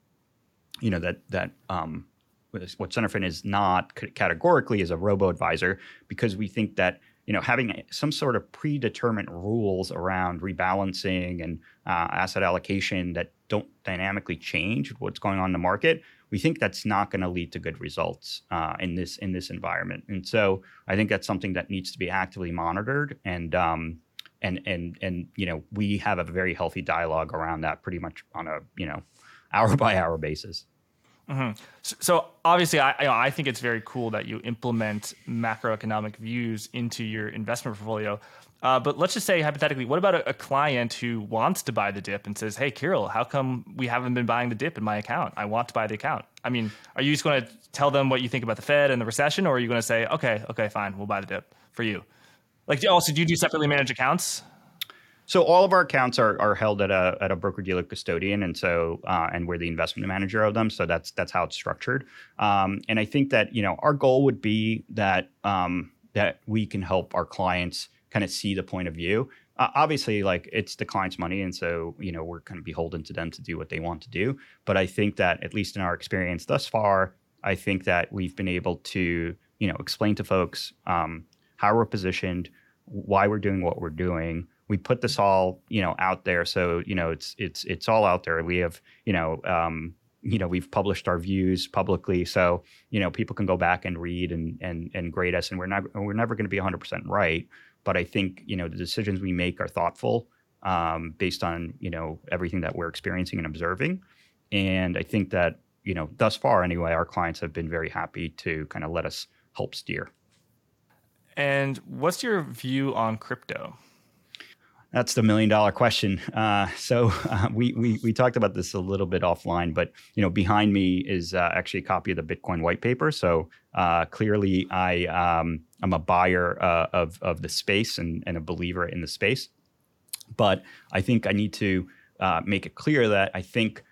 you know, that that um, what Centerfin is not categorically is a robo advisor because we think that you know having some sort of predetermined rules around rebalancing and uh, asset allocation that don't dynamically change what's going on in the market we think that's not going to lead to good results uh, in this in this environment. And so i think that's something that needs to be actively monitored and um, and and and you know we have a very healthy dialogue around that pretty much on a you know hour by hour basis Mm-hmm. So, so, obviously, I you know, I think it's very cool that you implement macroeconomic views into your investment portfolio. Uh, but let's just say hypothetically, what about a, a, client who wants to buy the dip and says, "Hey, Kirill, how come we haven't been buying the dip in my account? I want to buy the account." I mean, are you just going to tell them what you think about the Fed and the recession, or are you going to say, "Okay, okay, fine, we'll buy the dip for you"? Like, also, do you do separately managed accounts? So all of our accounts are, are held at a at a broker dealer custodian, and so uh, and we're the investment manager of them. So that's that's how it's structured. Um, and I think that you know our goal would be that um, that we can help our clients kind of see the point of view. Uh, obviously, like it's the client's money, and so you know we're kind of beholden to them to do what they want to do. But I think that at least in our experience thus far, I think that we've been able to you know explain to folks um, how we're positioned, why we're doing what we're doing we put this all you know out there. So you know it's it's it's all out there. We have you know um, you know we've published our views publicly. So you know people can go back and read and and and grade us and we're not we're never going to be 100% right. But i think you know the decisions we make are thoughtful um, based on you know everything that we're experiencing and observing. And i think that you know thus far anyway our clients have been very happy to kind of let us help steer. And what's your view on crypto that's the million dollar question. Uh, so uh, we, we we talked about this a little bit offline, but you know behind me is uh, actually a copy of the Bitcoin white paper. So uh, clearly, I um, I'm a buyer uh, of of the space and, and a believer in the space. But I think I need to uh, make it clear that I think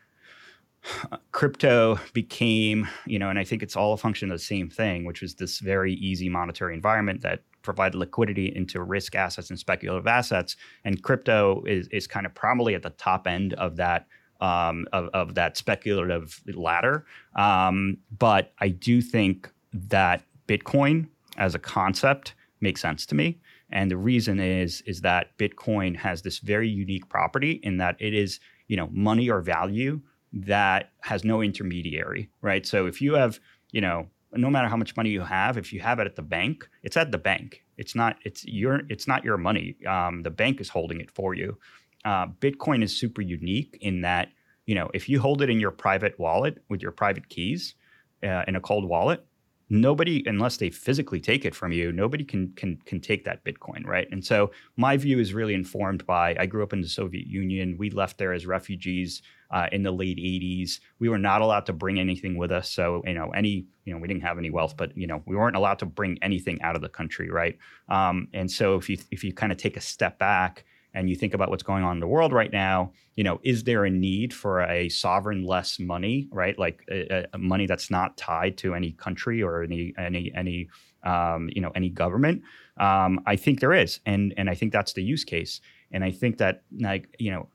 crypto became, you know, and I think it's all a function of the same thing, which was this very easy monetary environment that provide liquidity into risk assets and speculative assets. And crypto is, is kind of probably at the top end of that um, of, of that speculative ladder. Um, but I do think that Bitcoin as a concept makes sense to me. And the reason is is that Bitcoin has this very unique property in that it is, you know, money or value that has no intermediary, right? So if you have, you know, no matter how much money you have, if you have it at the bank, it's at the bank. It's not it's your it's not your money. Um, the bank is holding it for you. Uh, Bitcoin is super unique in that you know if you hold it in your private wallet with your private keys uh, in a cold wallet, nobody unless they physically take it from you nobody can can can take that bitcoin right? And so my view is really informed by i grew up in the soviet union. We left there as refugees uh, in the late 80s we were not allowed to bring anything with us. So you know any you know we didn't have any wealth but you know we weren't allowed to bring anything out of the country right? Um, and so if you if you kind of take a step back and you think about what's going on in the world right now, you know, is there a need for a sovereign less money, right? Like a, a money that's not tied to any country or any any any um, you know any government? Um, I think there is, and and I think that's the use case. And I think that like you know,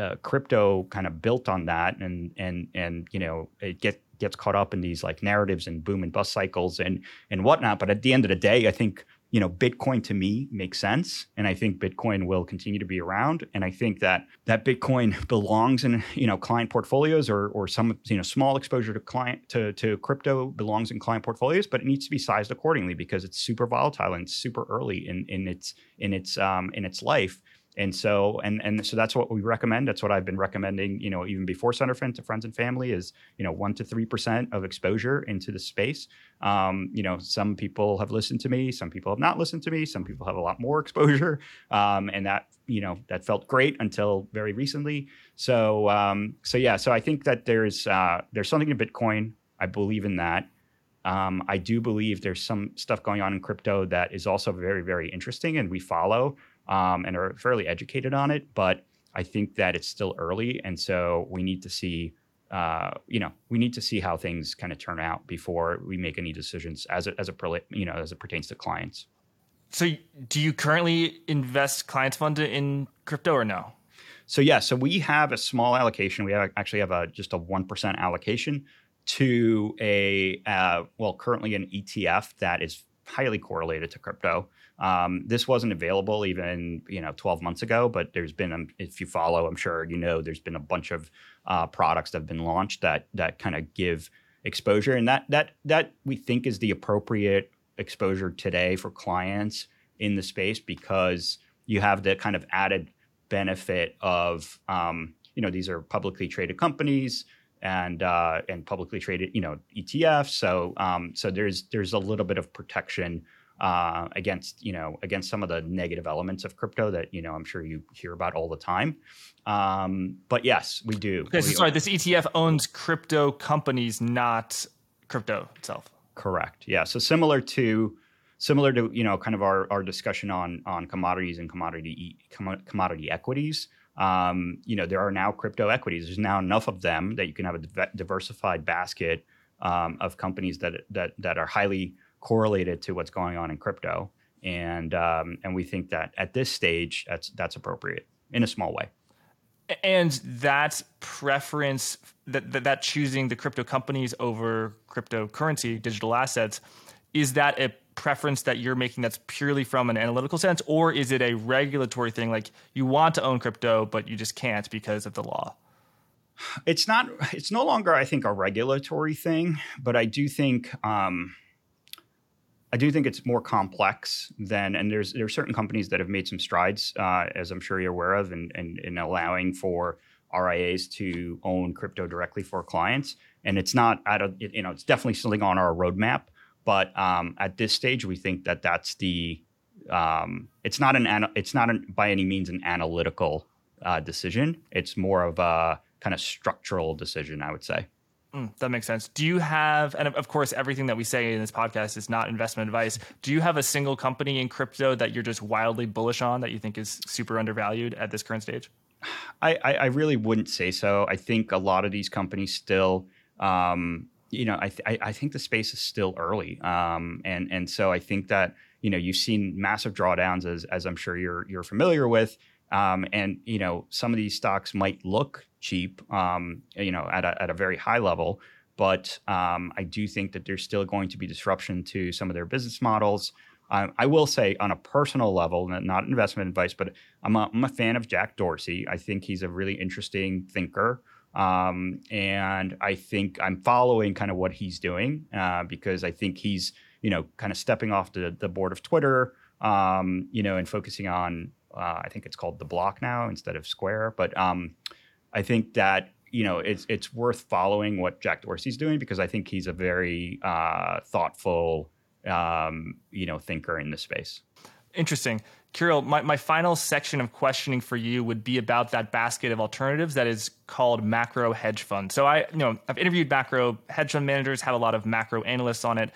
uh, crypto kind of built on that, and and and you know, it get gets caught up in these like narratives and boom and bust cycles and and whatnot. But at the end of the day, I think you know, Bitcoin to me makes sense, and I think Bitcoin will continue to be around. And I think that that Bitcoin belongs in you know client portfolios or or some you know small exposure to client to to crypto belongs in client portfolios, but it needs to be sized accordingly because it's super volatile and super early in in its in its um, in its life and so and and so that's what we recommend. That's what i've been recommending you know even before centerfin to friends and family is you know 1 to 3% of exposure into the space. Um, you know some people have listened to me some people have not listened to me some people have a lot more exposure. Um, and that you know that felt great until very recently. So um, so yeah so i think that there's uh, there's something in bitcoin. I believe in that. Um, I do believe there's some stuff going on in crypto that is also very, very interesting, and we follow um, and are fairly educated on it. But I think that it's still early, and so we need to see. Uh, you know, we need to see how things kind of turn out before we make any decisions as a, as a you know as it pertains to clients. So, do you currently invest clients fund in crypto or no? So yeah, so we have a small allocation. We have, actually have a just a one percent allocation to a uh, well, currently an ETF that is highly correlated to crypto. Um, this wasn't available even you know 12 months ago, but there's been um, if you follow, I'm sure you know there's been a bunch of uh, products that have been launched that that kind of give exposure, and that that that we think is the appropriate exposure today for clients in the space because you have the kind of added benefit of um, you know these are publicly traded companies and uh, and publicly traded you know ETFs. So um, so there's there's a little bit of protection uh, against you know against some of the negative elements of crypto that you know I'm sure you hear about all the time. Um, but yes, we do. Okay, we so sorry, this ETF owns crypto companies, not crypto itself. Correct. Yeah. So similar to similar to you know kind of our, our discussion on on commodities and commodity commodity equities. Um, you know there are now crypto equities. There's now enough of them that you can have a diversified basket um, of companies that that that are highly correlated to what's going on in crypto, and um, and we think that at this stage that's that's appropriate in a small way. And that preference, that, that that choosing the crypto companies over cryptocurrency, digital assets, is that a preference that you're making that's purely from an analytical sense, or is it a regulatory thing? Like you want to own crypto, but you just can't because of the law? It's not. It's no longer, I think, a regulatory thing, but I do think um, I do think it's more complex than, and there's there are certain companies that have made some strides, uh, as I'm sure you're aware of, in, in, in, allowing for RIAs to own crypto directly for clients. And it's not at a, you know, it's definitely something on our roadmap. But um, at this stage, we think that that's the, um, it's not an, it's not an, by any means an analytical uh, decision. It's more of a kind of structural decision, I would say. Mm, that makes sense. Do you have, and of course, everything that we say in this podcast is not investment advice. Do you have a single company in crypto that you're just wildly bullish on that you think is super undervalued at this current stage? I, I really wouldn't say so. I think a lot of these companies still, um, you know, I, th- I think the space is still early, um, and and so I think that you know you've seen massive drawdowns as as I'm sure you're you're familiar with, um, and you know some of these stocks might look cheap, um, you know, at a, at a very high level. But um, I do think that there's still going to be disruption to some of their business models. Um, I will say, on a personal level, not investment advice, but I'm a, I'm a fan of Jack Dorsey. I think he's a really interesting thinker. Um, and I think I'm following kind of what he's doing uh, because I think he's, you know, kind of stepping off the, the board of Twitter, um, you know, and focusing on, uh, I think it's called the block now instead of Square. But, um, I think that you know it's it's worth following what Jack Dorsey's doing because I think he's a very uh, thoughtful um, you know thinker in this space. Interesting. Kirill, my, my final section of questioning for you would be about that basket of alternatives that is called macro hedge fund. So I, you know, I've interviewed macro hedge fund managers, have a lot of macro analysts on it,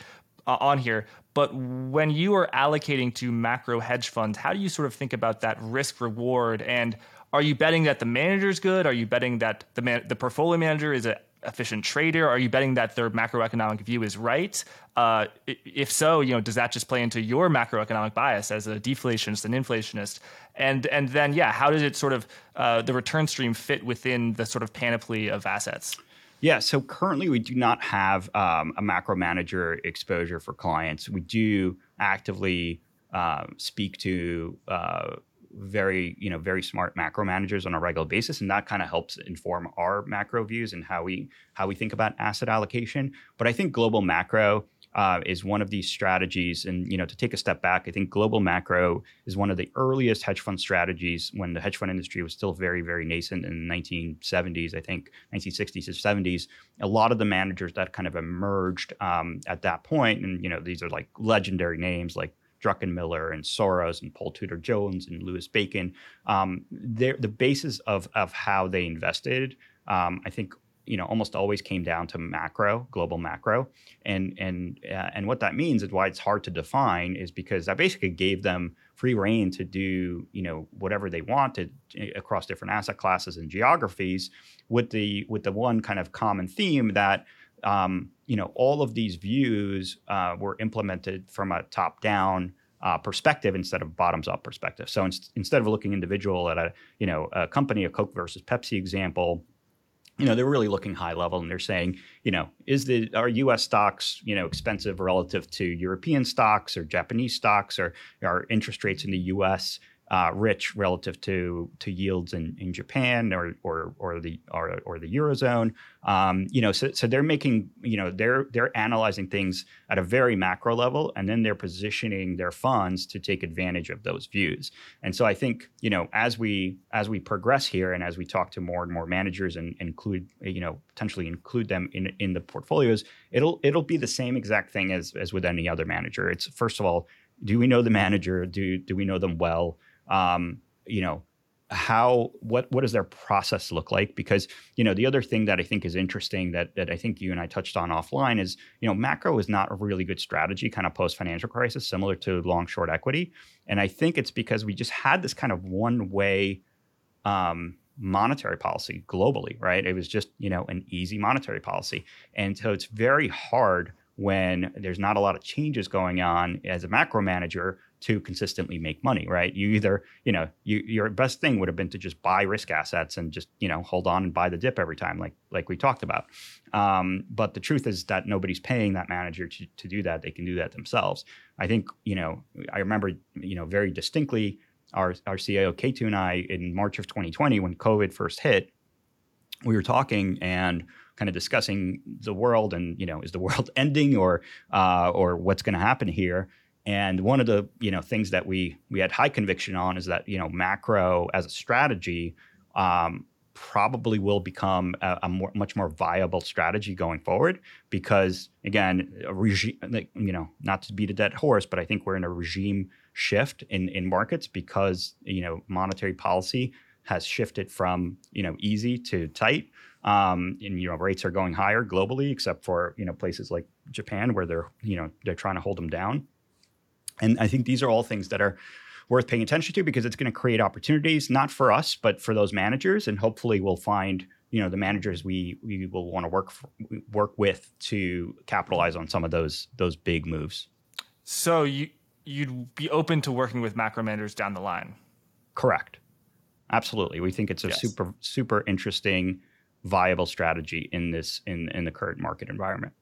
uh, on here. But when you are allocating to macro hedge funds, how do you sort of think about that risk reward and are you betting that the manager is good? Are you betting that the man, the portfolio manager is an efficient trader? Are you betting that their macroeconomic view is right? Uh, if so, you know, does that just play into your macroeconomic bias as a deflationist and inflationist? And and then yeah, how does it sort of uh, the return stream fit within the sort of panoply of assets? Yeah, so currently we do not have um, a macro manager exposure for clients. We do actively uh, speak to uh, very you know very smart macro managers on a regular basis and that kind of helps inform our macro views and how we how we think about asset allocation but i think global macro uh, is one of these strategies. And you know, to take a step back, I think global macro is one of the earliest hedge fund strategies when the hedge fund industry was still very, very nascent in the 1970s. I think 1960s or 70s. A lot of the managers that kind of emerged um, at that point, and you know, these are like legendary names like Druckenmiller and Soros and Paul Tudor Jones and Louis Bacon. Um, the basis of of how they invested, um, I think, you know almost always came down to macro global macro and and uh, and what that means and why it's hard to define is because that basically gave them free reign to do you know whatever they wanted eh, across different asset classes and geographies with the with the one kind of common theme that um, you know all of these views uh, were implemented from a top down uh, perspective instead of bottoms up perspective. So in, instead of looking individual at a you know a company, a Coke versus Pepsi example, you know they're really looking high level and they're saying you know is the are us stocks you know expensive relative to european stocks or japanese stocks or are interest rates in the us uh, rich relative to to yields in, in Japan or or or the or, or the eurozone. Um, you know, so, so they're making you know they're they're analyzing things at a very macro level, and then they're positioning their funds to take advantage of those views. And so I think you know as we as we progress here, and as we talk to more and more managers and, include you know potentially include them in in the portfolios, it'll it'll be the same exact thing as as with any other manager. It's first of all. Do we know the manager? Do do we know them well? Um, you know how what what does their process look like? Because you know the other thing that i think is interesting that that i think you and i touched on offline is you know macro is not a really good strategy kind of post financial crisis similar to long short equity. And i think it's because we just had this kind of one way um, monetary policy globally right? It was just you know an easy monetary policy. And so it's very hard when there's not a lot of changes going on as a macro manager to consistently make money, right? You either, you know, you, your best thing would have been to just buy risk assets and just, you know, hold on and buy the dip every time, like like we talked about. Um, but the truth is that nobody's paying that manager to, to do that. They can do that themselves. I think, you know, I remember, you know, very distinctly our our CIO K2 and I in March of 2020 when COVID first hit, we were talking and kind of discussing the world and you know is the world ending or uh, or what's going to happen here and one of the you know things that we we had high conviction on is that you know macro as a strategy um, probably will become a, a more, much more viable strategy going forward because again regime like, you know not to beat a dead horse but I think we're in a regime shift in in markets because you know monetary policy has shifted from you know easy to tight. Um, and you know rates are going higher globally except for you know places like Japan where they're you know they're trying to hold them down and I think these are all things that are worth paying attention to because it's going to create opportunities, not for us, but for those managers. And hopefully we'll find, you know, the managers we, we will want to work, for, work with to capitalize on some of those, those big moves. So you, you'd be open to working with macro managers down the line. Correct. Absolutely. We think it's a yes. super, super interesting, viable strategy in this, in, in the current market environment.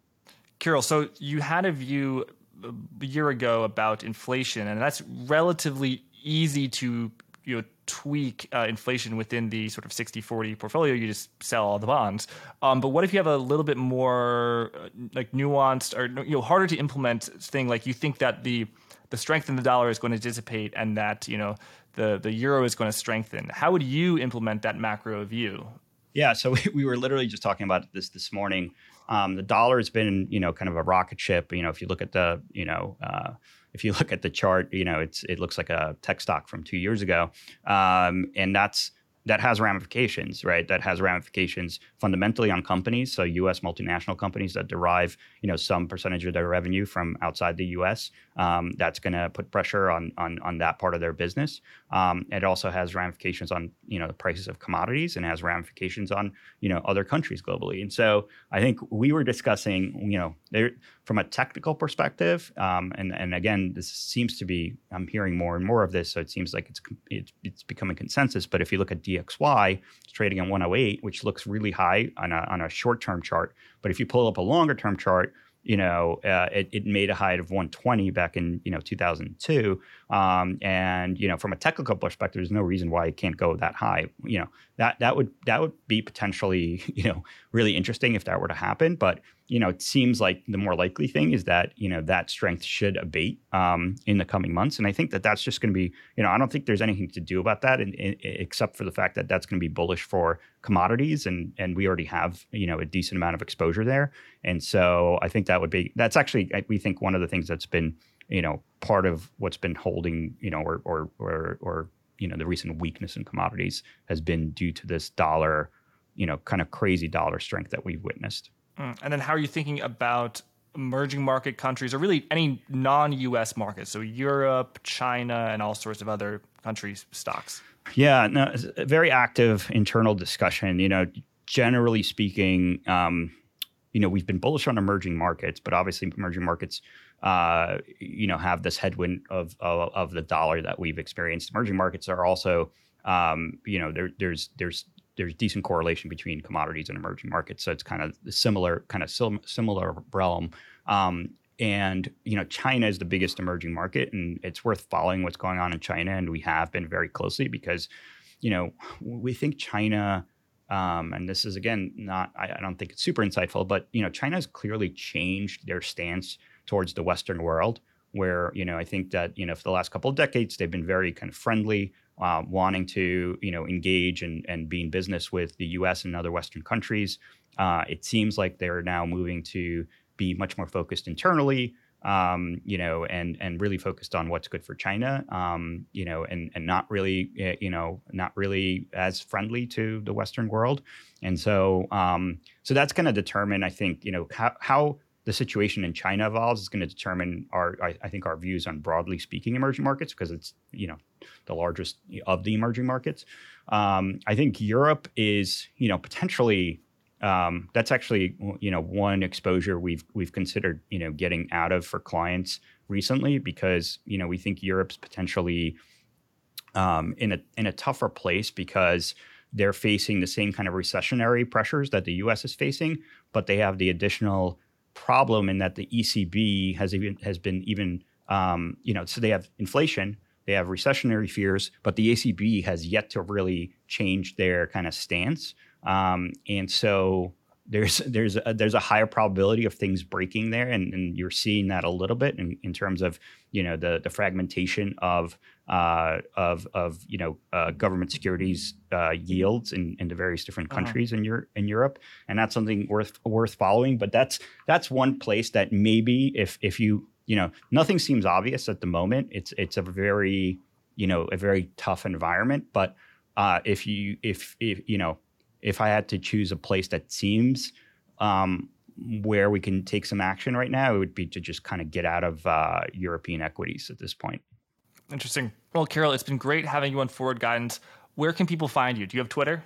Kirill, so you had a view a year ago about inflation, and that's relatively easy to you know tweak uh, inflation within the sort of 60-40 portfolio. You just sell all the bonds. Um, but what if you have a little bit more uh, like nuanced or you know harder to implement thing like you think that the the strength in the dollar is going to dissipate and that you know the the euro is going to strengthen? How would you implement that macro view? Yeah so we, we were literally just talking about this this morning um, the dollar has been, you know, kind of a rocket ship. You know, if you look at the, you know, uh, if you look at the chart, you know, it's it looks like a tech stock from two years ago, um, and that's that has ramifications, right? That has ramifications fundamentally on companies. So U.S. multinational companies that derive, you know, some percentage of their revenue from outside the U.S. Um, that's going to put pressure on, on on that part of their business. Um, it also has ramifications on you know the prices of commodities and has ramifications on you know other countries globally. And so I think we were discussing, you know, there from a technical perspective, um, and and again, this seems to be I'm hearing more and more of this, so it seems like it's it's, it's becoming consensus. But if you look at DXY, it's trading at 108, which looks really high on a on a short term chart. But if you pull up a longer term chart, you know, uh, it, it, made a height of 120 back in you know 2002, um, and you know, from a technical perspective, there's no reason why it can't go that high. You know, that that would that would be potentially you know really interesting if that were to happen. But you know, it seems like the more likely thing is that you know that strength should abate um, in the coming months, and I think that that's just going to be you know I don't think there's anything to do about that, in, in, except for the fact that that's going to be bullish for commodities, and and we already have you know a decent amount of exposure there, and so I think that would be that's actually we think one of the things that's been you know part of what's been holding you know or or or, or you know the recent weakness in commodities has been due to this dollar you know kind of crazy dollar strength that we've witnessed. Mm. And then how are you thinking about emerging market countries or really any non-US markets, so Europe, China, and all sorts of other countries' stocks? Yeah, no, very active internal discussion. You know, generally speaking, um, you know, we've been bullish on emerging markets, but obviously emerging markets, uh, you know, have this headwind of, of, of the dollar that we've experienced. Emerging markets are also, um, you know, there, there's there's there's decent correlation between commodities and emerging markets. So it's kind of similar, kind of sim- similar realm. Um, and you know, China is the biggest emerging market, and it's worth following what's going on in China. And we have been very closely because, you know, we think China. Um, and this is again not I, I, don't think it's super insightful, but you know, China has clearly changed their stance towards the Western world. Where you know, I think that you know, for the last couple of decades, they've been very kind of friendly uh, wanting to you know engage and, and be in business with the U.S. and other Western countries. Uh, it seems like they're now moving to be much more focused internally, um, you know, and and really focused on what's good for China, um, you know, and and not really, eh, you know, not really as friendly to the Western world, and so um, so that's going to determine, I think, you know, how how the situation in China evolves is going to determine our, I, I, think, our views on broadly speaking emerging markets because it's you know the largest of the emerging markets. Um, I think Europe is you know potentially um, that's actually you know one exposure we've we've considered you know getting out of for clients recently because you know we think Europe's potentially um, in a in a tougher place because they're facing the same kind of recessionary pressures that the U.S. is facing, but they have the additional problem in that the ECB has even has been even um, you know so they have inflation, they have recessionary fears, but the ECB has yet to really change their kind of stance, um, and so there's there's a, there's a higher probability of things breaking there, and, and you're seeing that a little bit in, in terms of you know the the fragmentation of uh, of of you know uh, government securities uh, yields in, in the various different uh-huh. countries uh-huh. in Europe in Europe, and that's something worth worth following. But that's that's one place that maybe if if you you know nothing seems obvious at the moment. It's it's a very you know a very tough environment, but uh, if you if if you know if I had to choose a place that seems um, where we can take some action right now, it would be to just kind of get out of uh, European equities at this point. Interesting. Well, Kirill, it's been great having you on Forward Guidance. Where can people find you? Do you have Twitter?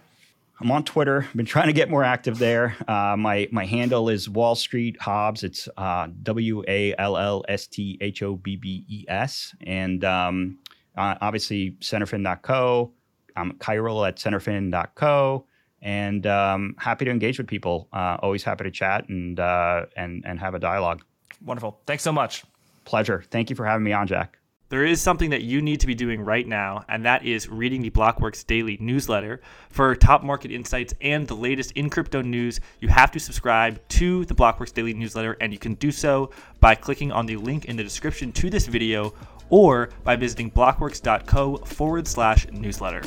I'm on Twitter. I've been trying to get more active there. Uh, my my handle is Wall Street Hobbes. It's uh, W A L L S T H O B B E S, and um, uh, obviously centerfin.co. I'm Kirill at centerfin.co and um, happy to engage with people. Uh, always happy to chat and uh, and and have a dialogue. Wonderful. Thanks so much. Pleasure. Thank you for having me on, Jack. There is something that you need to be doing right now, and that is reading the Blockworks daily newsletter. For top market insights and the latest in crypto news, you have to subscribe to the Blockworks daily newsletter, and you can do so by clicking on the link in the description to this video or by visiting blockworks.co forward slash newsletter.